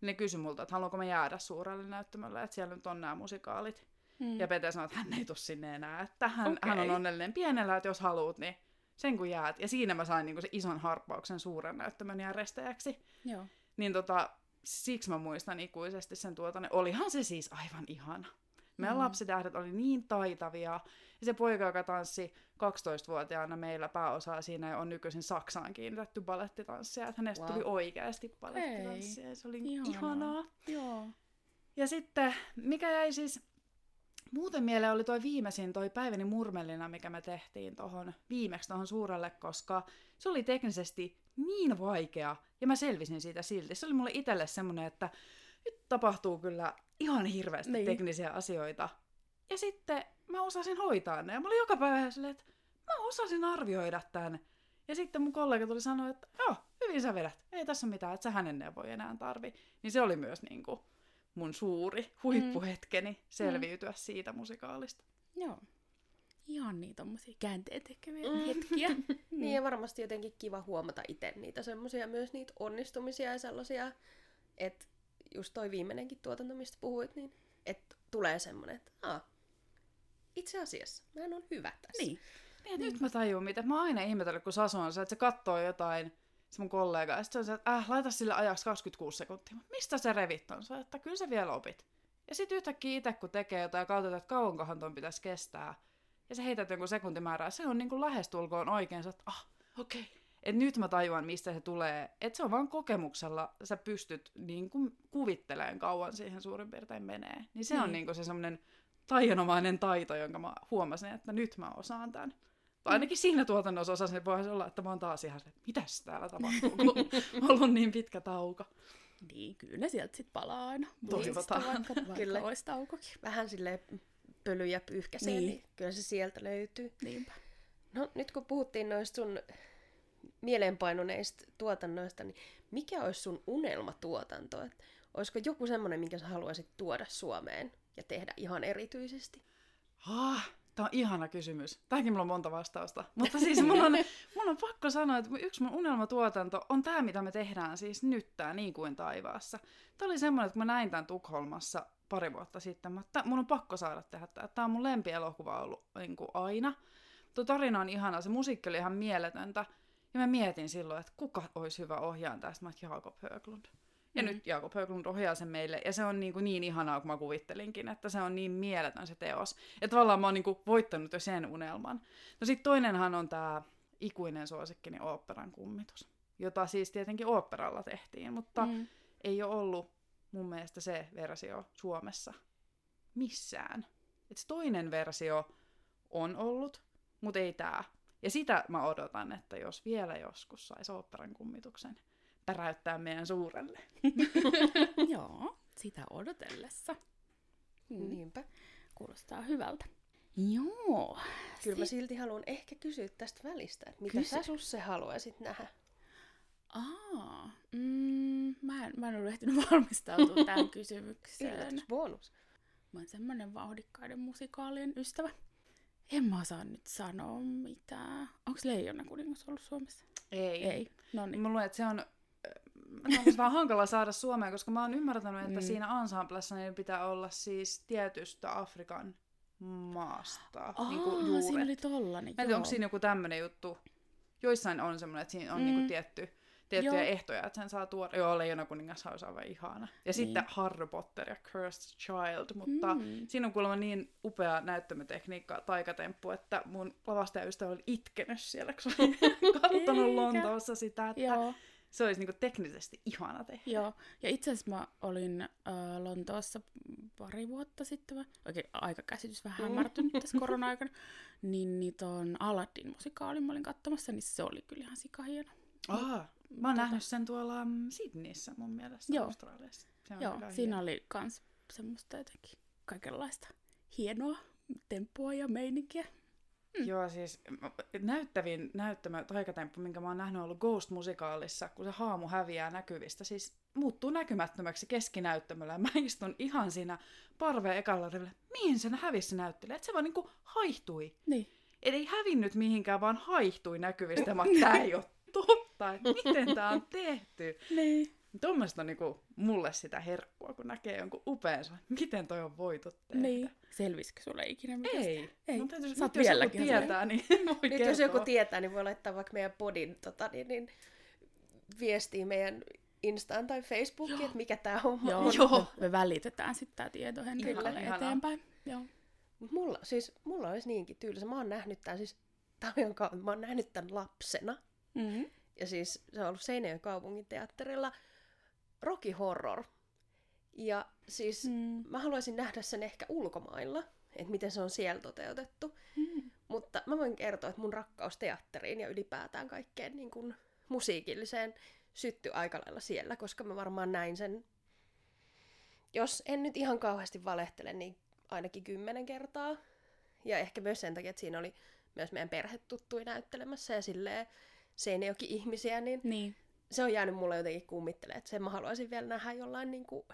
niin ne kysyi multa, että haluanko mä jäädä suurelle näyttämölle, että siellä nyt on nämä musikaalit. Hmm. Ja Pete sanoi, että hän ei tule sinne enää, että hän, okay. hän on onnellinen pienellä, että jos haluat, niin sen kun jäät. Ja siinä mä sain niin kuin se ison harppauksen suuren näyttämön järjestäjäksi. Joo. Niin tota, siksi mä muistan ikuisesti sen tuotanne. Olihan se siis aivan ihana. Meidän mm. lapsitähdet oli niin taitavia. Ja se poika, joka tanssi 12-vuotiaana meillä pääosaa siinä on nykyisin Saksaan kiinnitetty balettitanssia. Että hänestä wow. tuli oikeasti balettitanssia. Se oli ihanaa. ihanaa. Joo. Ja sitten, mikä jäi siis muuten mieleen oli toi viimeisin, toi Päiväni murmelina, mikä me tehtiin tohon, viimeksi tuohon suurelle, koska se oli teknisesti niin vaikea, ja mä selvisin siitä silti. Se oli mulle itselle semmonen, että nyt tapahtuu kyllä ihan hirveästi niin. teknisiä asioita. Ja sitten mä osasin hoitaa ne, ja mä olin joka päivä silleen, että mä osasin arvioida tämän. Ja sitten mun kollega tuli sanoa, että joo, hyvin sä vedät, ei tässä mitään, että sä hänen neuvoja enää tarvi. Niin se oli myös niinku mun suuri huippuhetkeni mm. selviytyä mm. siitä musikaalista. Joo ihan niitä tommosia käänteen tekeviä mm. hetkiä. niin ja varmasti jotenkin kiva huomata itse niitä semmosia myös niitä onnistumisia ja sellaisia, että just toi viimeinenkin tuotanto, mistä puhuit, niin että tulee semmonen, että Aa, itse asiassa mä on hyvä tässä. Niin. niin nyt mä tajun, mitä mä oon aina ihmetellyt, kun Sasu on se, että se katsoo jotain, se mun kollega, ja sitten se on se, että äh, laita sille ajaksi 26 sekuntia. Mistä se revit on? Se, että kyllä se vielä opit. Ja sitten yhtäkkiä itse, kun tekee jotain ja katsotaan, että kauankohan ton pitäisi kestää, ja sä heität jonkun sekuntimäärää, se on niinku lähestulkoon oikein, sä että ah, okei. Okay. Et nyt mä tajuan, mistä se tulee. Että se on vaan kokemuksella, sä pystyt niinku kuvitteleen kauan siihen suurin piirtein menee. Niin se niin. on niinku se semmoinen taianomainen taito, jonka mä huomasin, että nyt mä osaan tämän. Tai ainakin siinä tuotannossa osasin, että voisi olla, että mä oon taas ihan se, että mitäs täällä tapahtuu, kun on ollut niin pitkä tauko. Niin, kyllä ne sieltä sitten palaa aina. Toivotaan. Vaikka, vaikka kyllä. olisi taukokin. Vähän silleen pölyjä pyyhkäisee, niin. niin kyllä se sieltä löytyy. Niinpä. No nyt kun puhuttiin noista sun mieleenpainuneista tuotannoista, niin mikä olisi sun unelmatuotanto? Et olisiko joku semmoinen, minkä sä haluaisit tuoda Suomeen ja tehdä ihan erityisesti? Ah, Tämä on ihana kysymys. Tähänkin mulla on monta vastausta. Mutta siis mun on, mun on pakko sanoa, että yksi mun unelmatuotanto on tämä, mitä me tehdään siis nyt tää niin kuin taivaassa. Tämä oli semmoinen, että kun mä näin tämän Tukholmassa pari vuotta sitten, mutta mun on pakko saada tehdä tämä. Tämä on mun lempielokuva ollut niin kuin aina. Tuo tarina on ihana, se musiikki oli ihan mieletöntä. Ja mä mietin silloin, että kuka olisi hyvä ohjaaja tästä. Mä Jakob Höglund. Ja mm. nyt Jakob Höglund ohjaa sen meille. Ja se on niin, kuin niin ihanaa, kuin mä kuvittelinkin, että se on niin mieletön se teos. Ja tavallaan mä oon niin kuin voittanut jo sen unelman. No sit toinenhan on tämä ikuinen suosikkini oopperan kummitus. Jota siis tietenkin oopperalla tehtiin, mutta mm. ei ole ollut mun mielestä se versio Suomessa missään. Et se toinen versio on ollut, mutta ei tämä. Ja sitä mä odotan, että jos vielä joskus saisi oopperan kummituksen päräyttää meidän suurelle. Joo, sitä odotellessa. Mm. Niinpä. Kuulostaa hyvältä. Joo. Kyllä mä silti haluan ehkä kysyä tästä välistä, että mitä Kysy. sä Susse haluaisit nähdä? Aa, mm, mä, en, mä en ollut ehtinyt valmistautua tähän kysymykseen. bonus. Mä oon semmonen vauhdikkaiden musikaalien ystävä. En mä saa nyt sanoa mitään. Onko Leijona kuningas ollut Suomessa? Ei. Ei. No niin. Mä luulen, että se on no, on vähän hankala saada Suomeen, koska mä oon ymmärtänyt, että mm. siinä ensemblessa niin pitää olla siis tietystä Afrikan maasta. Aa, niin kuin siinä juuret. oli tollanen, Mä en onko siinä joku tämmöinen juttu. Joissain on semmoinen, että siinä on mm. niinku tietty, tiettyjä Joo. ehtoja, että sen saa tuoda. Joo, Leijona kuningas olisi aivan ihana. Ja niin. sitten Harry Potter ja Cursed Child, mutta mm. siinä on kuulemma niin upea näyttämötekniikka, taikatemppu, että mun lavastajaystävä oli itkenyt siellä, kun se oli katsonut. Lontoossa sitä, että Joo, se olisi niinku teknisesti ihana tehdä. joo. Ja itse asiassa mä olin äh, Lontoossa pari vuotta sitten, vai? oikein aikakäsitys vähän hämärtynyt tässä korona-aikana, niin, niin ton Aladdin musikaalin mä olin katsomassa, niin se oli kyllä ihan sikahieno. Aa, mä oon nähnyt sen tuolla mm, Sydneyssä mun mielestä Joo. Australiassa. Se on Joo, siinä hieno. oli kans semmoista jotenkin kaikenlaista hienoa tempoa ja meininkiä. Mm. Joo, siis näyttävin näyttämä taikatemppu, minkä mä oon nähnyt, on ollut Ghost-musikaalissa, kun se haamu häviää näkyvistä. Siis muuttuu näkymättömäksi keskinäyttämöllä mä istun ihan siinä parveen ekalla rivillä. Mihin se hävisi se näyttelijä? Että se vaan niinku haihtui. Niin. Et ei hävinnyt mihinkään, vaan haihtui näkyvistä. Mä tää ei ole totta. Miten tää on tehty? Niin. Tuommoista on niinku mulle sitä herkkua, kun näkee jonkun sellainen, miten toi on voitu tehdä. Niin. Selvisikö sulle ikinä mitään? Ei. Ei. No, täytyy, oot nyt, jos joku tietää, niin voi Nyt kertoa. jos joku tietää, niin voi laittaa vaikka meidän podin tota, niin, niin, viestiä meidän Instaan tai Facebookiin, että mikä tämä homma Joo, on. Joo. Me, me välitetään sitten tämä tieto Henrikalle eteenpäin. Joo. Mut mulla, siis, mulla olisi niinkin tyylisä. Mä oon nähnyt tämän, siis, tää on mä oon nähnyt tämän lapsena. Mm-hmm. Ja siis se on ollut Seinäjoen kaupungin teatterilla Rocky Horror. Ja siis Mm. mä haluaisin nähdä sen ehkä ulkomailla, että miten se on siellä toteutettu. Mm. Mutta mä voin kertoa, että mun rakkaus teatteriin ja ylipäätään kaikkeen niin kuin musiikilliseen syttyi aika lailla siellä, koska mä varmaan näin sen, jos en nyt ihan kauheasti valehtele, niin ainakin kymmenen kertaa. Ja ehkä myös sen takia, että siinä oli myös meidän perhetuttui näyttelemässä ja silleen Seinäjoki-ihmisiä, niin Niin. Se on jäänyt mulle jotenkin kummittelemaan, että sen mä haluaisin vielä nähdä jollain niin kuin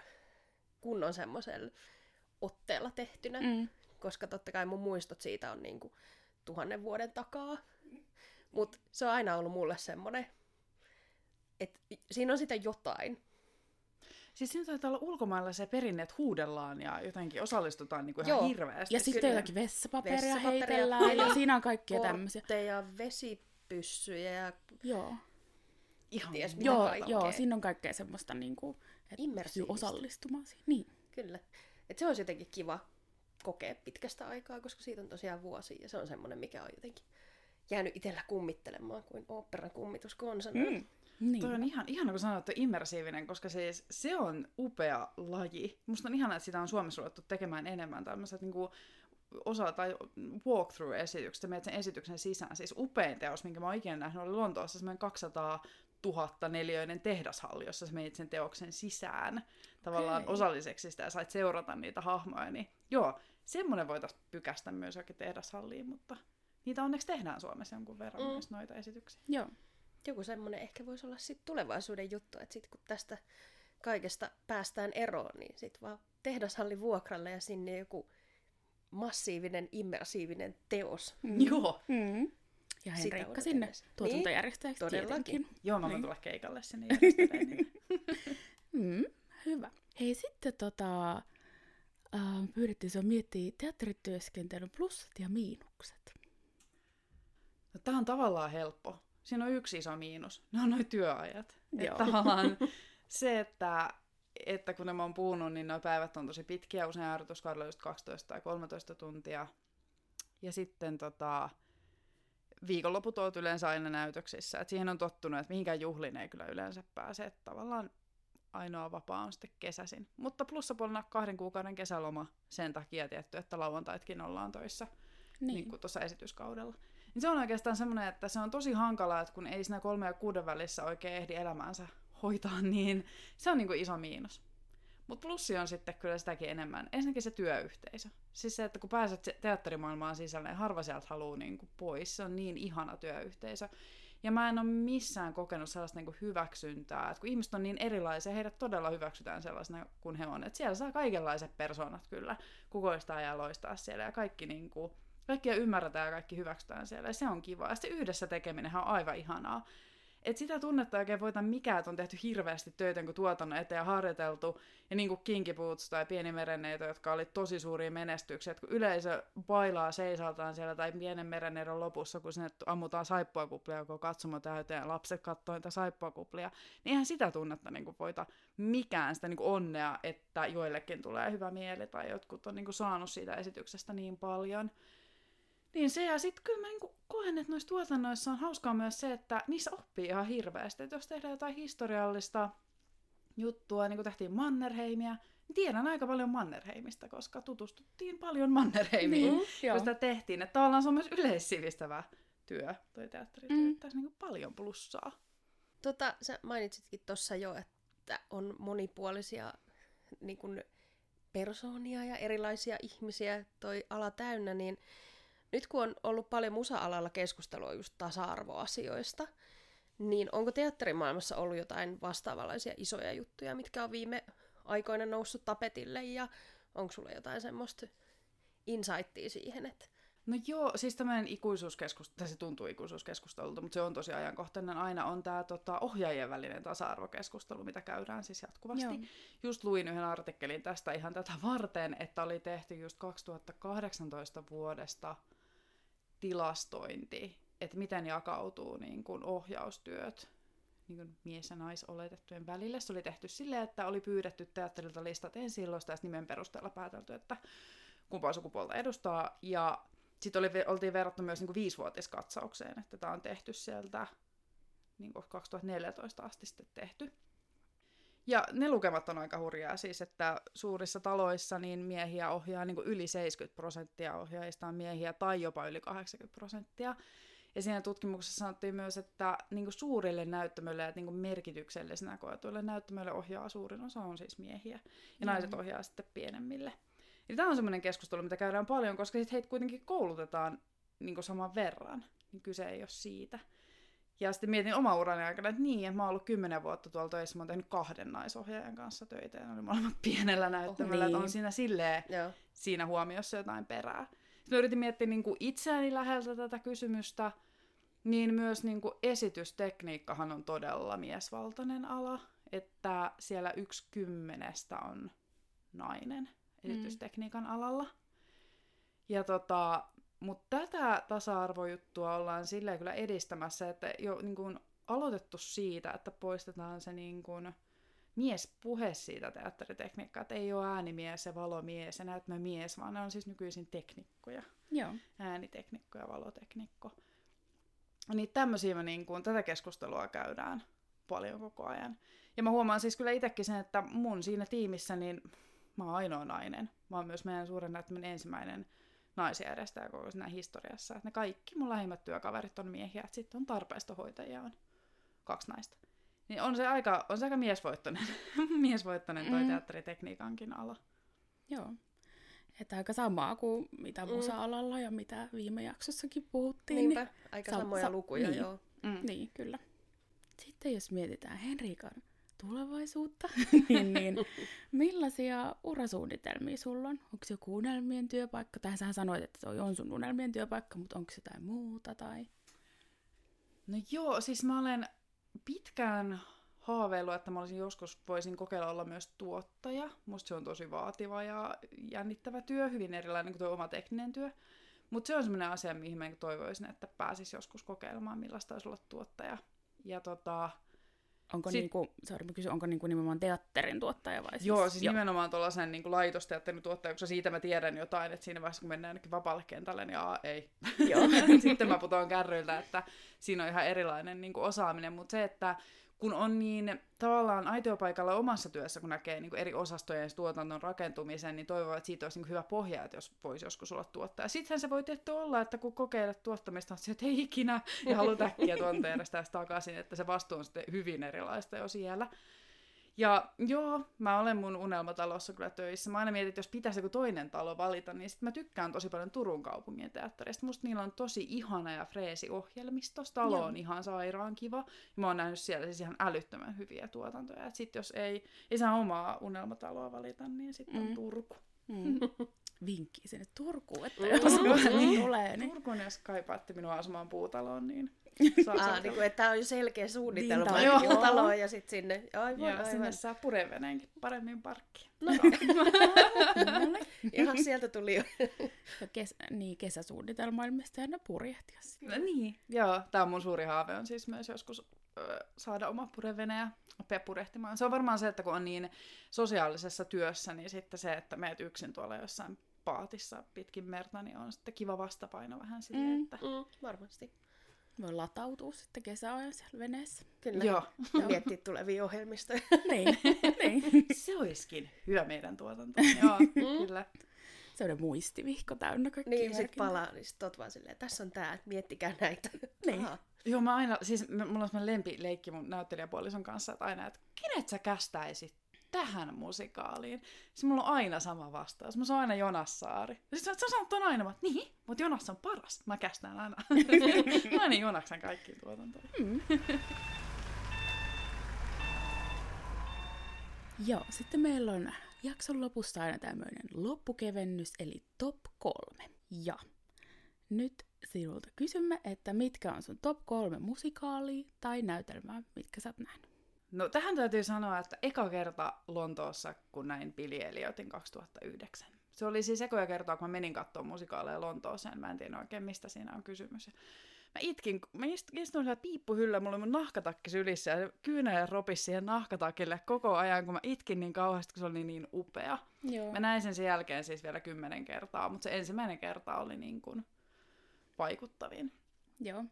kunnon semmoisella otteella tehtynä, mm. Koska totta kai mun muistot siitä on niin kuin tuhannen vuoden takaa. Mutta se on aina ollut mulle semmoinen, että siinä on sitä jotain. Siis siinä taitaa olla ulkomailla se perinne, että huudellaan ja jotenkin osallistutaan niin kuin Joo. ihan hirveästi. Ja sitten Kyllä. jotakin vessapaperia, Vessapaperia, heitellään ja siinä on kaikkia tämmöisiä. Kortteja, vesipyssyjä ja Joo. Ihan ties mitä Joo, kaikkea. joo, siinä on kaikkea semmoista, niinku, että pystyy osallistumaan siihen. Niin. Kyllä. Et se olisi jotenkin kiva kokea pitkästä aikaa, koska siitä on tosiaan vuosi ja se on semmoinen, mikä on jotenkin jäänyt itsellä kummittelemaan kuin oopperan kummitus. Mm. Niin. Toi on ihan, ihana, kun sanoit, että immersiivinen, koska siis se on upea laji. Musta on ihana, että sitä on Suomessa ruvettu tekemään enemmän tämmöiset niinku osa- tai walkthrough-esitykset, menet sen esityksen sisään. Siis upein teos, minkä mä oon ikinä nähnyt, oli Lontoossa semmoinen 200 000 neliöinen tehdashalli, jossa sä menit sen teoksen sisään tavallaan Okei. osalliseksi sitä ja sait seurata niitä hahmoja. Niin joo, semmoinen voitaisiin pykästä myös johonkin tehdashalliin, mutta niitä onneksi tehdään Suomessa jonkun verran Mm. myös noita esityksiä. Joo. Joku semmoinen ehkä voisi olla sit tulevaisuuden juttu, että sit kun tästä kaikesta päästään eroon, niin sit vaan tehdashalli vuokralle ja sinne joku massiivinen, immersiivinen teos. Mm. Joo. Mm. Ja Sitä Henrikka sinne tuotantojärjestäjäksi todellakin. tietenkin. Joo, mä voin Niin. tulla keikalle sinne. Mm, hyvä. Hei, sitten tota, äh, pyydettiin sinua miettiä teatterityöskentelyn plussat ja miinukset. No, tää on tavallaan helppo. Siinä on yksi iso miinus. Ne on noin työajat. Joo. Että tavallaan se, että, että kun mä oon puhunut, niin nuo päivät on tosi pitkiä. Usein harjoituskaudella just 12 tai 13 tuntia. Ja sitten tota, viikonloput oot yleensä aina näytöksissä. Et siihen on tottunut, että mihinkään juhliin ei kyllä yleensä pääse. Että tavallaan ainoa vapaa on sitten kesäsin. Mutta plussapuolena kahden kuukauden kesäloma sen takia tietty, että lauantaitkin ollaan töissä niin. niin kuin tuossa esityskaudella. Niin se on oikeastaan semmoinen, että se on tosi hankalaa, että kun ei siinä kolme ja kuuden välissä oikein ehdi elämäänsä hoitaa, niin se on niin kuin iso miinus. Mutta plussi on sitten kyllä sitäkin enemmän. Ensinnäkin se työyhteisö. Siis se, että kun pääset se- teatterimaailmaan sisälle, niin harva sieltä haluaa niin kuin pois. Se on niin ihana työyhteisö. Ja mä en ole missään kokenut sellaista niin kuin hyväksyntää, että kun ihmiset on niin erilaisia, heidät todella hyväksytään sellaisena kuin he on. Että siellä saa kaikenlaiset persoonat kyllä kukoistaa ja loistaa siellä ja kaikki niin kuin, kaikkia ymmärretään ja kaikki hyväksytään siellä ja se on kiva. Ja sitten yhdessä tekeminenhän on aivan ihanaa. Et sitä tunnetta oikein voita mikään, että on tehty hirveästi töitä kuin tuotannon eteen ja harjoiteltu. Ja niin kuin Kinky Boots tai Pieni merenneito, jotka oli tosi suuria menestyksiä. Et kun yleisö bailaa seisaltaan siellä tai Pienen merenneidon lopussa, kun sinne ammutaan saippuakuplia, kun katsomo täyteen lapset katsoo niitä saippuakuplia, niin eihän sitä tunnetta niin kuin voita mikään sitä niin kuin onnea, että joillekin tulee hyvä mieli tai jotkut on niin kuin saanut siitä esityksestä niin paljon. Niin se, ja sitten kyllä mä niinku koen, että noissa tuotannoissa on hauskaa myös se, että niissä oppii ihan hirveästi. Että jos tehdään jotain historiallista juttua, niin kuin tehtiin Mannerheimia, niin tiedän aika paljon Mannerheimista, koska tutustuttiin paljon Mannerheimiin, Niin, kun sitä tehtiin. Että tavallaan se on myös yleissivistävä työ, toi teatterityö. Mm. Mm. Tässä niin paljon plussaa. Tota, sä mainitsitkin tuossa jo, että on monipuolisia niin kun, persoonia ja erilaisia ihmisiä toi ala täynnä, niin nyt kun on ollut paljon musa-alalla keskustelua just tasa-arvoasioista, niin onko teatterimaailmassa ollut jotain vastaavanlaisia isoja juttuja, mitkä on viime aikoina noussut tapetille, ja onko sulla jotain semmoista insightia siihen, että No joo, siis tämmöinen ikuisuuskeskustelu, tai se tuntuu ikuisuuskeskustelulta, mutta se on tosi ajankohtainen aina, on tämä tota, ohjaajien välinen tasa-arvokeskustelu, mitä käydään siis jatkuvasti. Joo. Just luin yhden artikkelin tästä ihan tätä varten, että oli tehty just 2018 vuodesta tilastointi, että miten jakautuu niin kuin ohjaustyöt niin kuin mies- ja naisoletettujen välille. Se oli tehty silleen, että oli pyydetty teatterilta listat silloin, ja nimen perusteella päätelty, että kumpaa sukupuolta edustaa. Ja sitten oli, oltiin verrattu myös niin kuin viisivuotiskatsaukseen, että tämä on tehty sieltä niin kuin 2014 asti sitten tehty. Ja ne lukemat on aika hurjaa siis, että suurissa taloissa niin miehiä ohjaa niin kuin yli 70 prosenttia ohjaajista on miehiä tai jopa yli 80 prosenttia. Ja siinä tutkimuksessa sanottiin myös, että niin kuin suurille näyttämöille ja niin kuin merkityksellisenä koetuille näyttämöille ohjaa suurin osa on siis miehiä. Ja naiset ohjaa sitten pienemmille. Eli tämä on semmoinen keskustelu, mitä käydään paljon, koska sit heitä kuitenkin koulutetaan niin kuin saman verran. Niin kyse ei ole siitä. Ja sitten mietin oma urani aikana, että niin, että mä oon ollut kymmenen vuotta tuolla töissä, mä oon tehnyt kahden naisohjaajan kanssa töitä, ja ne oli molemmat pienellä näyttämällä, niin. että on siinä silleen joo, siinä huomiossa jotain perää. Sitten mä yritin miettiä niin kuin itseäni läheltä tätä kysymystä, niin myös niin kuin esitystekniikkahan on todella miesvaltainen ala, että siellä yksi kymmenestä on nainen esitystekniikan alalla. Ja tota, mutta tätä tasa-arvojuttua ollaan silleen kyllä edistämässä, että jo niin kuin aloitettu siitä, että poistetaan se niin kuin miespuhe siitä teatteritekniikkaa, että ei ole äänimies ja valomies ja näyttämömies, vaan ne on siis nykyisin teknikkoja Joo. ääniteknikko ja valoteknikko. Niin tämmöisiä mä niin kuin, tätä keskustelua käydään paljon koko ajan. Ja mä huomaan siis kyllä itsekin sen, että mun siinä tiimissä, niin mä oon ainoa nainen. Mä oon myös meidän suuren näyttämön ensimmäinen naisjärjestäjä koko siinä historiassa. Että ne kaikki mun lähimmät työkaverit on miehiä, että sitten on tarpeistohoitajia on kaksi naista. Niin on se aika, on se aika miesvoittoinen, miesvoittoinen toi Mm. teatteritekniikan ala. Joo. Että aika samaa kuin mitä Mm. musa-alalla ja mitä viime jaksossakin puhuttiin. niinpä, aika sa- samoja sa- lukuja, niin. joo. Mm. Niin, niin, kyllä. Sitten jos mietitään Henrikan tulevaisuutta, niin, niin millaisia urasuunnitelmia sulla on? Onko se joku unelmien työpaikka? Tai sä sanoit, että toi on sun unelmien työpaikka, mutta onko se jotain muuta? Tai... No joo, siis mä olen pitkään haaveillut, että mä olisin joskus, voisin kokeilla olla myös tuottaja. Musta se on tosi vaativa ja jännittävä työ, hyvin erilainen kuin tuo oma tekninen työ. Mutta se on semmoinen asia, mihin mä toivoisin, että pääsis joskus kokeilemaan, millaista olisi olla tuottaja. Ja tota, Onko, Sit- niinku, sorry, mä kysyn, onko niinku nimenomaan teatterin tuottaja vai siis? Joo, siis Joo. nimenomaan tuollaisen niin laitosteatterin tuottaja, koska siitä mä tiedän jotain, että siinä vaiheessa kun mennään ainakin vapaalle kentälle, niin aa, ei. Joo. Sitten mä putoan kärryiltä, että siinä on ihan erilainen niin kuin osaaminen, mutta se, että kun on niin tavallaan aitiopaikalla omassa työssä, kun näkee niin kuin eri osastojen ja tuotannon rakentumisen, niin toivoo, että siitä olisi niin hyvä pohja, että jos voisi joskus olla tuottaja. Sittenhän se voi tietty olla, että kun kokeilet tuottamista, että et ei ikinä ja haluat äkkiä tuon takaisin, että se vastuu on sitten hyvin erilaista jo siellä. Ja joo, mä olen mun unelmatalossa kyllä töissä. Mä aina mietin, että jos pitäisi joku toinen talo valita, niin sitten mä tykkään tosi paljon Turun kaupungin teatterista. Musta niillä on tosi ihana ja freesi ohjelmisto. Talo Joo. on ihan sairaan kiva. Ja mä oon nähnyt siellä siis ihan älyttömän hyviä tuotantoja. Et sit jos ei, ei saa omaa unelmataloa valita, niin sitten on Mm. Turku. Mm. Vinkki sinne Turkuun, että Mm. jos Turkuun, niin tulee, niin Turkuun, jos kaipaatte minua asumaan puutaloon, niin saa soitella. niin kuin, että tämä on jo selkeä suunnitelma. Niin, Niin, talo. talo ja sitten sinne. Aivan, aivan. sinne saa pureveneenkin paremmin parkkiin. No, No ihan sieltä tuli jo. Ja kes, niin, kesäsuunnitelma ilmeisesti aina purjehtia sinne. No niin. Joo, tämä on mun suuri haave on siis myös joskus ö, saada oma purevene ja oppia purehtimaan. Se on varmaan se, että kun on niin sosiaalisessa työssä, niin sitten se, että meet yksin tuolla jossain paatissa pitkin merta, niin on sitten kiva vastapaino vähän sille, Mm. että... Mm, varmasti. Voi latautua sitten kesäajan siellä veneessä. Kyllä. Joo, Ja miettiä tulevia ohjelmistoja. niin, niin. se olisikin hyvä meidän tuotanto. Joo, kyllä. Sellainen muistivihko täynnä kaikki niin, sit palaa, niin sit oot vaan silleen, tässä on tää, että miettikää näitä. Niin. Aha. Joo, mä aina, siis mulla on semmoinen lempileikki mun näyttelijäpuolison kanssa, että aina, että kenet sä kästäisit tähän musikaaliin? Siis mulla on aina sama vastaus. Mä sanon aina Jonas Saari. Ja sit sä, sanot ton aina, mä, oon, niin, mutta Jonas on paras. Mä kästään aina. Mä aina Jonaksen kaikkiin tuotantoihin. Mm. Joo, sitten meillä on jakson lopussa aina tämmöinen loppukevennys, eli top kolme. Ja nyt sinulta kysymme, että mitkä on sun top kolme musikaalia tai näytelmää, mitkä sä oot nähnyt. No tähän täytyy sanoa, että eka kerta Lontoossa, kun näin Billy Elliotin 2009. Se oli siis ekoja kertaa, kun mä menin katsomaan musikaaleja Lontooseen. Mä en tiedä oikein, mistä siinä on kysymys. Mä itkin, mä ist- istuin siellä piippuhyllä, mulla oli mun nahkatakki sylissä ja kyynel ropisi siihen nahkatakille koko ajan, kun mä itkin niin kauheasti, kun se oli niin upea. Joo. Mä näin sen sen jälkeen siis vielä kymmenen kertaa, mutta se ensimmäinen kerta oli niin kuin vaikuttavin. Joo.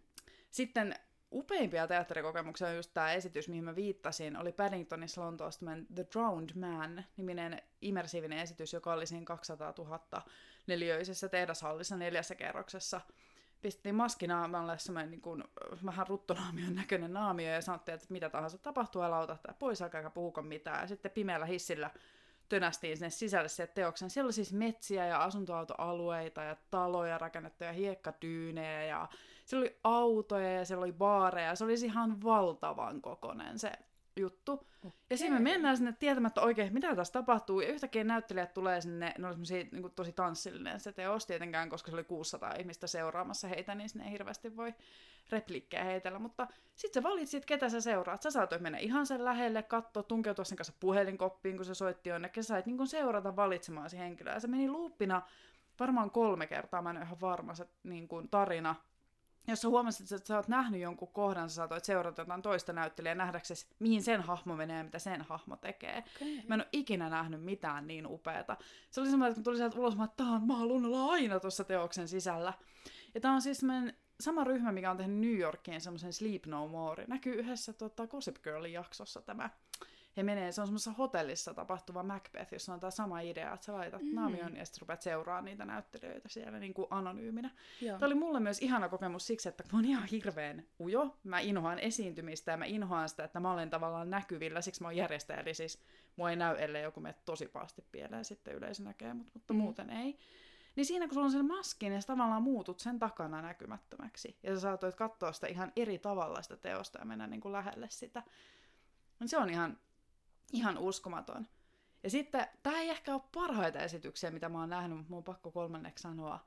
Sitten upeimpia teatterikokemuksia on just tämä esitys, mihin mä viittasin, oli Paddingtonissa Lontoossa The Drowned Man, niminen immersiivinen esitys, joka oli siinä 200 000 neliöisessä tehdashallissa neljässä kerroksessa. Pistettiin maski naamalle semmoinen niin kuin, vähän ruttonaamion näköinen naamio ja sanottiin, että mitä tahansa tapahtuu, älä ota tää pois, älkääkä puhuko mitään. Ja sitten pimeällä hissillä tönästiin sinne sisälle se teoksen. Siellä oli siis metsiä ja asuntoautoalueita ja taloja rakennettuja hiekkatyynejä ja siellä oli autoja ja siellä oli baareja. Se oli siis ihan valtavan kokonen se juttu. Ja siinä me mennään sinne tietämättä oikein, mitä tässä tapahtuu. Ja yhtäkkiä näyttelijät tulee sinne, ne oli semmosia, niin kuin, tosi tanssillinen se teos tietenkään, koska se oli 600 ihmistä seuraamassa heitä, niin sinne ei hirveästi voi repliikkejä heitellä. Mutta sitten sä valitsit, ketä sä seuraat. Sä saatoit mennä ihan sen lähelle, katsoa, tunkeutua sen kanssa puhelinkoppiin, kun se soitti jonnekin. Sä sait niin kuin seurata valitsemaasi henkilöä. Ja se meni luuppina varmaan kolme kertaa, mä en ole ihan varma se niin kuin, tarina. Jos sä huomasit, että sä oot nähnyt jonkun kohdan, sä saatoit seurata jotain toista näyttelijää nähdäksesi, mihin sen hahmo menee ja mitä sen hahmo tekee. Okay. Mä en ole ikinä nähnyt mitään niin upeata. Se oli semmoinen, että kun tuli sieltä ulos, mä että on, olla aina tuossa teoksen sisällä. Ja tää on siis semmoinen sama ryhmä, mikä on tehnyt New Yorkiin semmoisen Sleep No More. Näkyy yhdessä tota, Gossip Girlin jaksossa tämä. He menee, se on semmoisessa hotellissa tapahtuva Macbeth, jossa on tämä sama idea, että sä laitat mm. naamion ja sitten rupeat seuraamaan niitä näyttelijöitä siellä niin kuin anonyyminä. Joo. Tämä oli mulle myös ihana kokemus siksi, että mä oon ihan hirveän ujo. Mä inhoan esiintymistä ja mä inhoan sitä, että mä olen tavallaan näkyvillä. Siksi mä oon järjestäjä, eli siis mua ei näy, ellei joku mene tosi pahasti pieleen, sitten yleisö näkee, mutta, mutta mm. muuten ei. Niin siinä kun sulla on sen maski, niin sä tavallaan muutut sen takana näkymättömäksi. Ja sä saatoit katsoa sitä ihan eri tavalla sitä teosta ja mennä niin kuin lähelle sitä. No se on ihan, ihan uskomaton. Ja sitten, tämä ei ehkä ole parhaita esityksiä, mitä mä oon nähnyt, mutta mun on pakko kolmanneksi sanoa.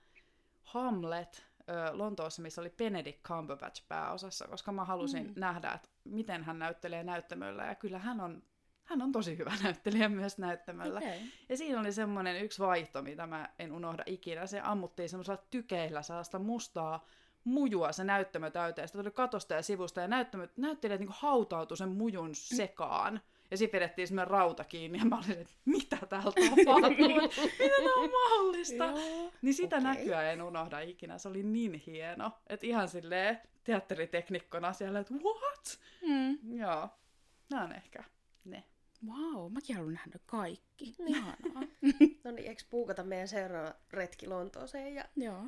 Hamlet ö, Lontoossa, missä oli Benedict Cumberbatch pääosassa, koska mä halusin mm. nähdä, että miten hän näyttelee näyttämöllä. Ja kyllä hän on, hän on tosi hyvä näyttelijä myös näyttämöllä. Okay. Ja siinä oli semmoinen yksi vaihto, mitä mä en unohda ikinä. Se ammuttiin semmoisella tykeillä sellaista mustaa mujua se näyttämö täyteen. Sitä tuli katosta ja sivusta ja näyttämö, näyttelijät niin hautautui sen mujun sekaan. Ja sitten vedettiin semmoinen rauta kiinni ja mä olin, että mitä täällä tapahtuu? Miten tämä on mahdollista? Joo. Niin sitä Okei. näkyä en unohda ikinä. Se oli niin hieno. Että ihan silleen teatteriteknikkona siellä, että what? Mm. Joo. Nämä on ehkä ne. Wow, mäkin haluan nähdä kaikki. Niin. Ihanaa. No niin, eikö puukata meidän seuraava retki Lontooseen ja Joo.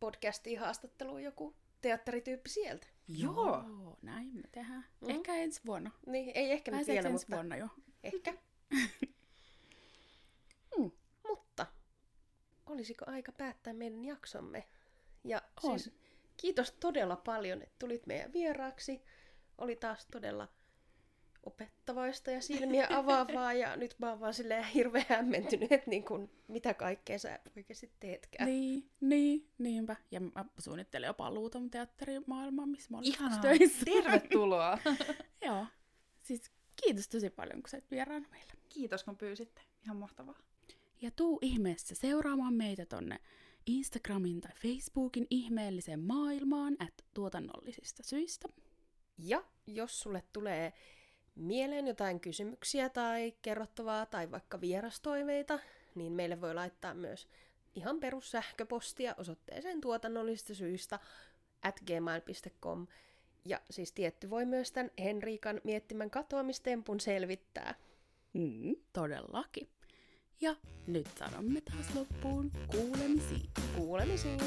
podcastiin haastatteluun joku teatterityyppi sieltä? Joo. näin me tehdään. Mm. Ehkä ensi vuonna. Niin, ei ehkä nyt Pääseekö vielä, ensi mutta vuonna jo? ehkä. Mm. Mutta olisiko aika päättää meidän jaksomme? Ja On. siis kiitos todella paljon, että tulit meidän vieraaksi. Oli taas todella opettavaista ja silmiä avaavaa ja nyt mä oon vaan silleen hirveän hämmentynyt, että niin kun, mitä kaikkea sä oikeasti teetkään. Niin, niin, niinpä. Ja mä suunnittelen jo paluuta mun teatterimaailmaan, missä mä olen Ihanaa, töissä. tervetuloa. Joo. Siis kiitos tosi paljon, kun sä et vieraana meillä. Kiitos kun pyysitte, ihan mahtavaa. Ja tuu ihmeessä seuraamaan meitä tonne Instagramin tai Facebookin ihmeelliseen maailmaan at tuotannollisista syistä. Ja jos sulle tulee mieleen jotain kysymyksiä tai kerrottavaa tai vaikka vierastoiveita, niin meille voi laittaa myös ihan perussähköpostia osoitteeseen tuotannollisista syistä at gmail.com. Ja siis tietty voi myös tämän Henriikan miettimän katoamistempun selvittää. Mm, todellakin. Ja nyt sanomme taas loppuun kuulemisiin. Kuulemisiin!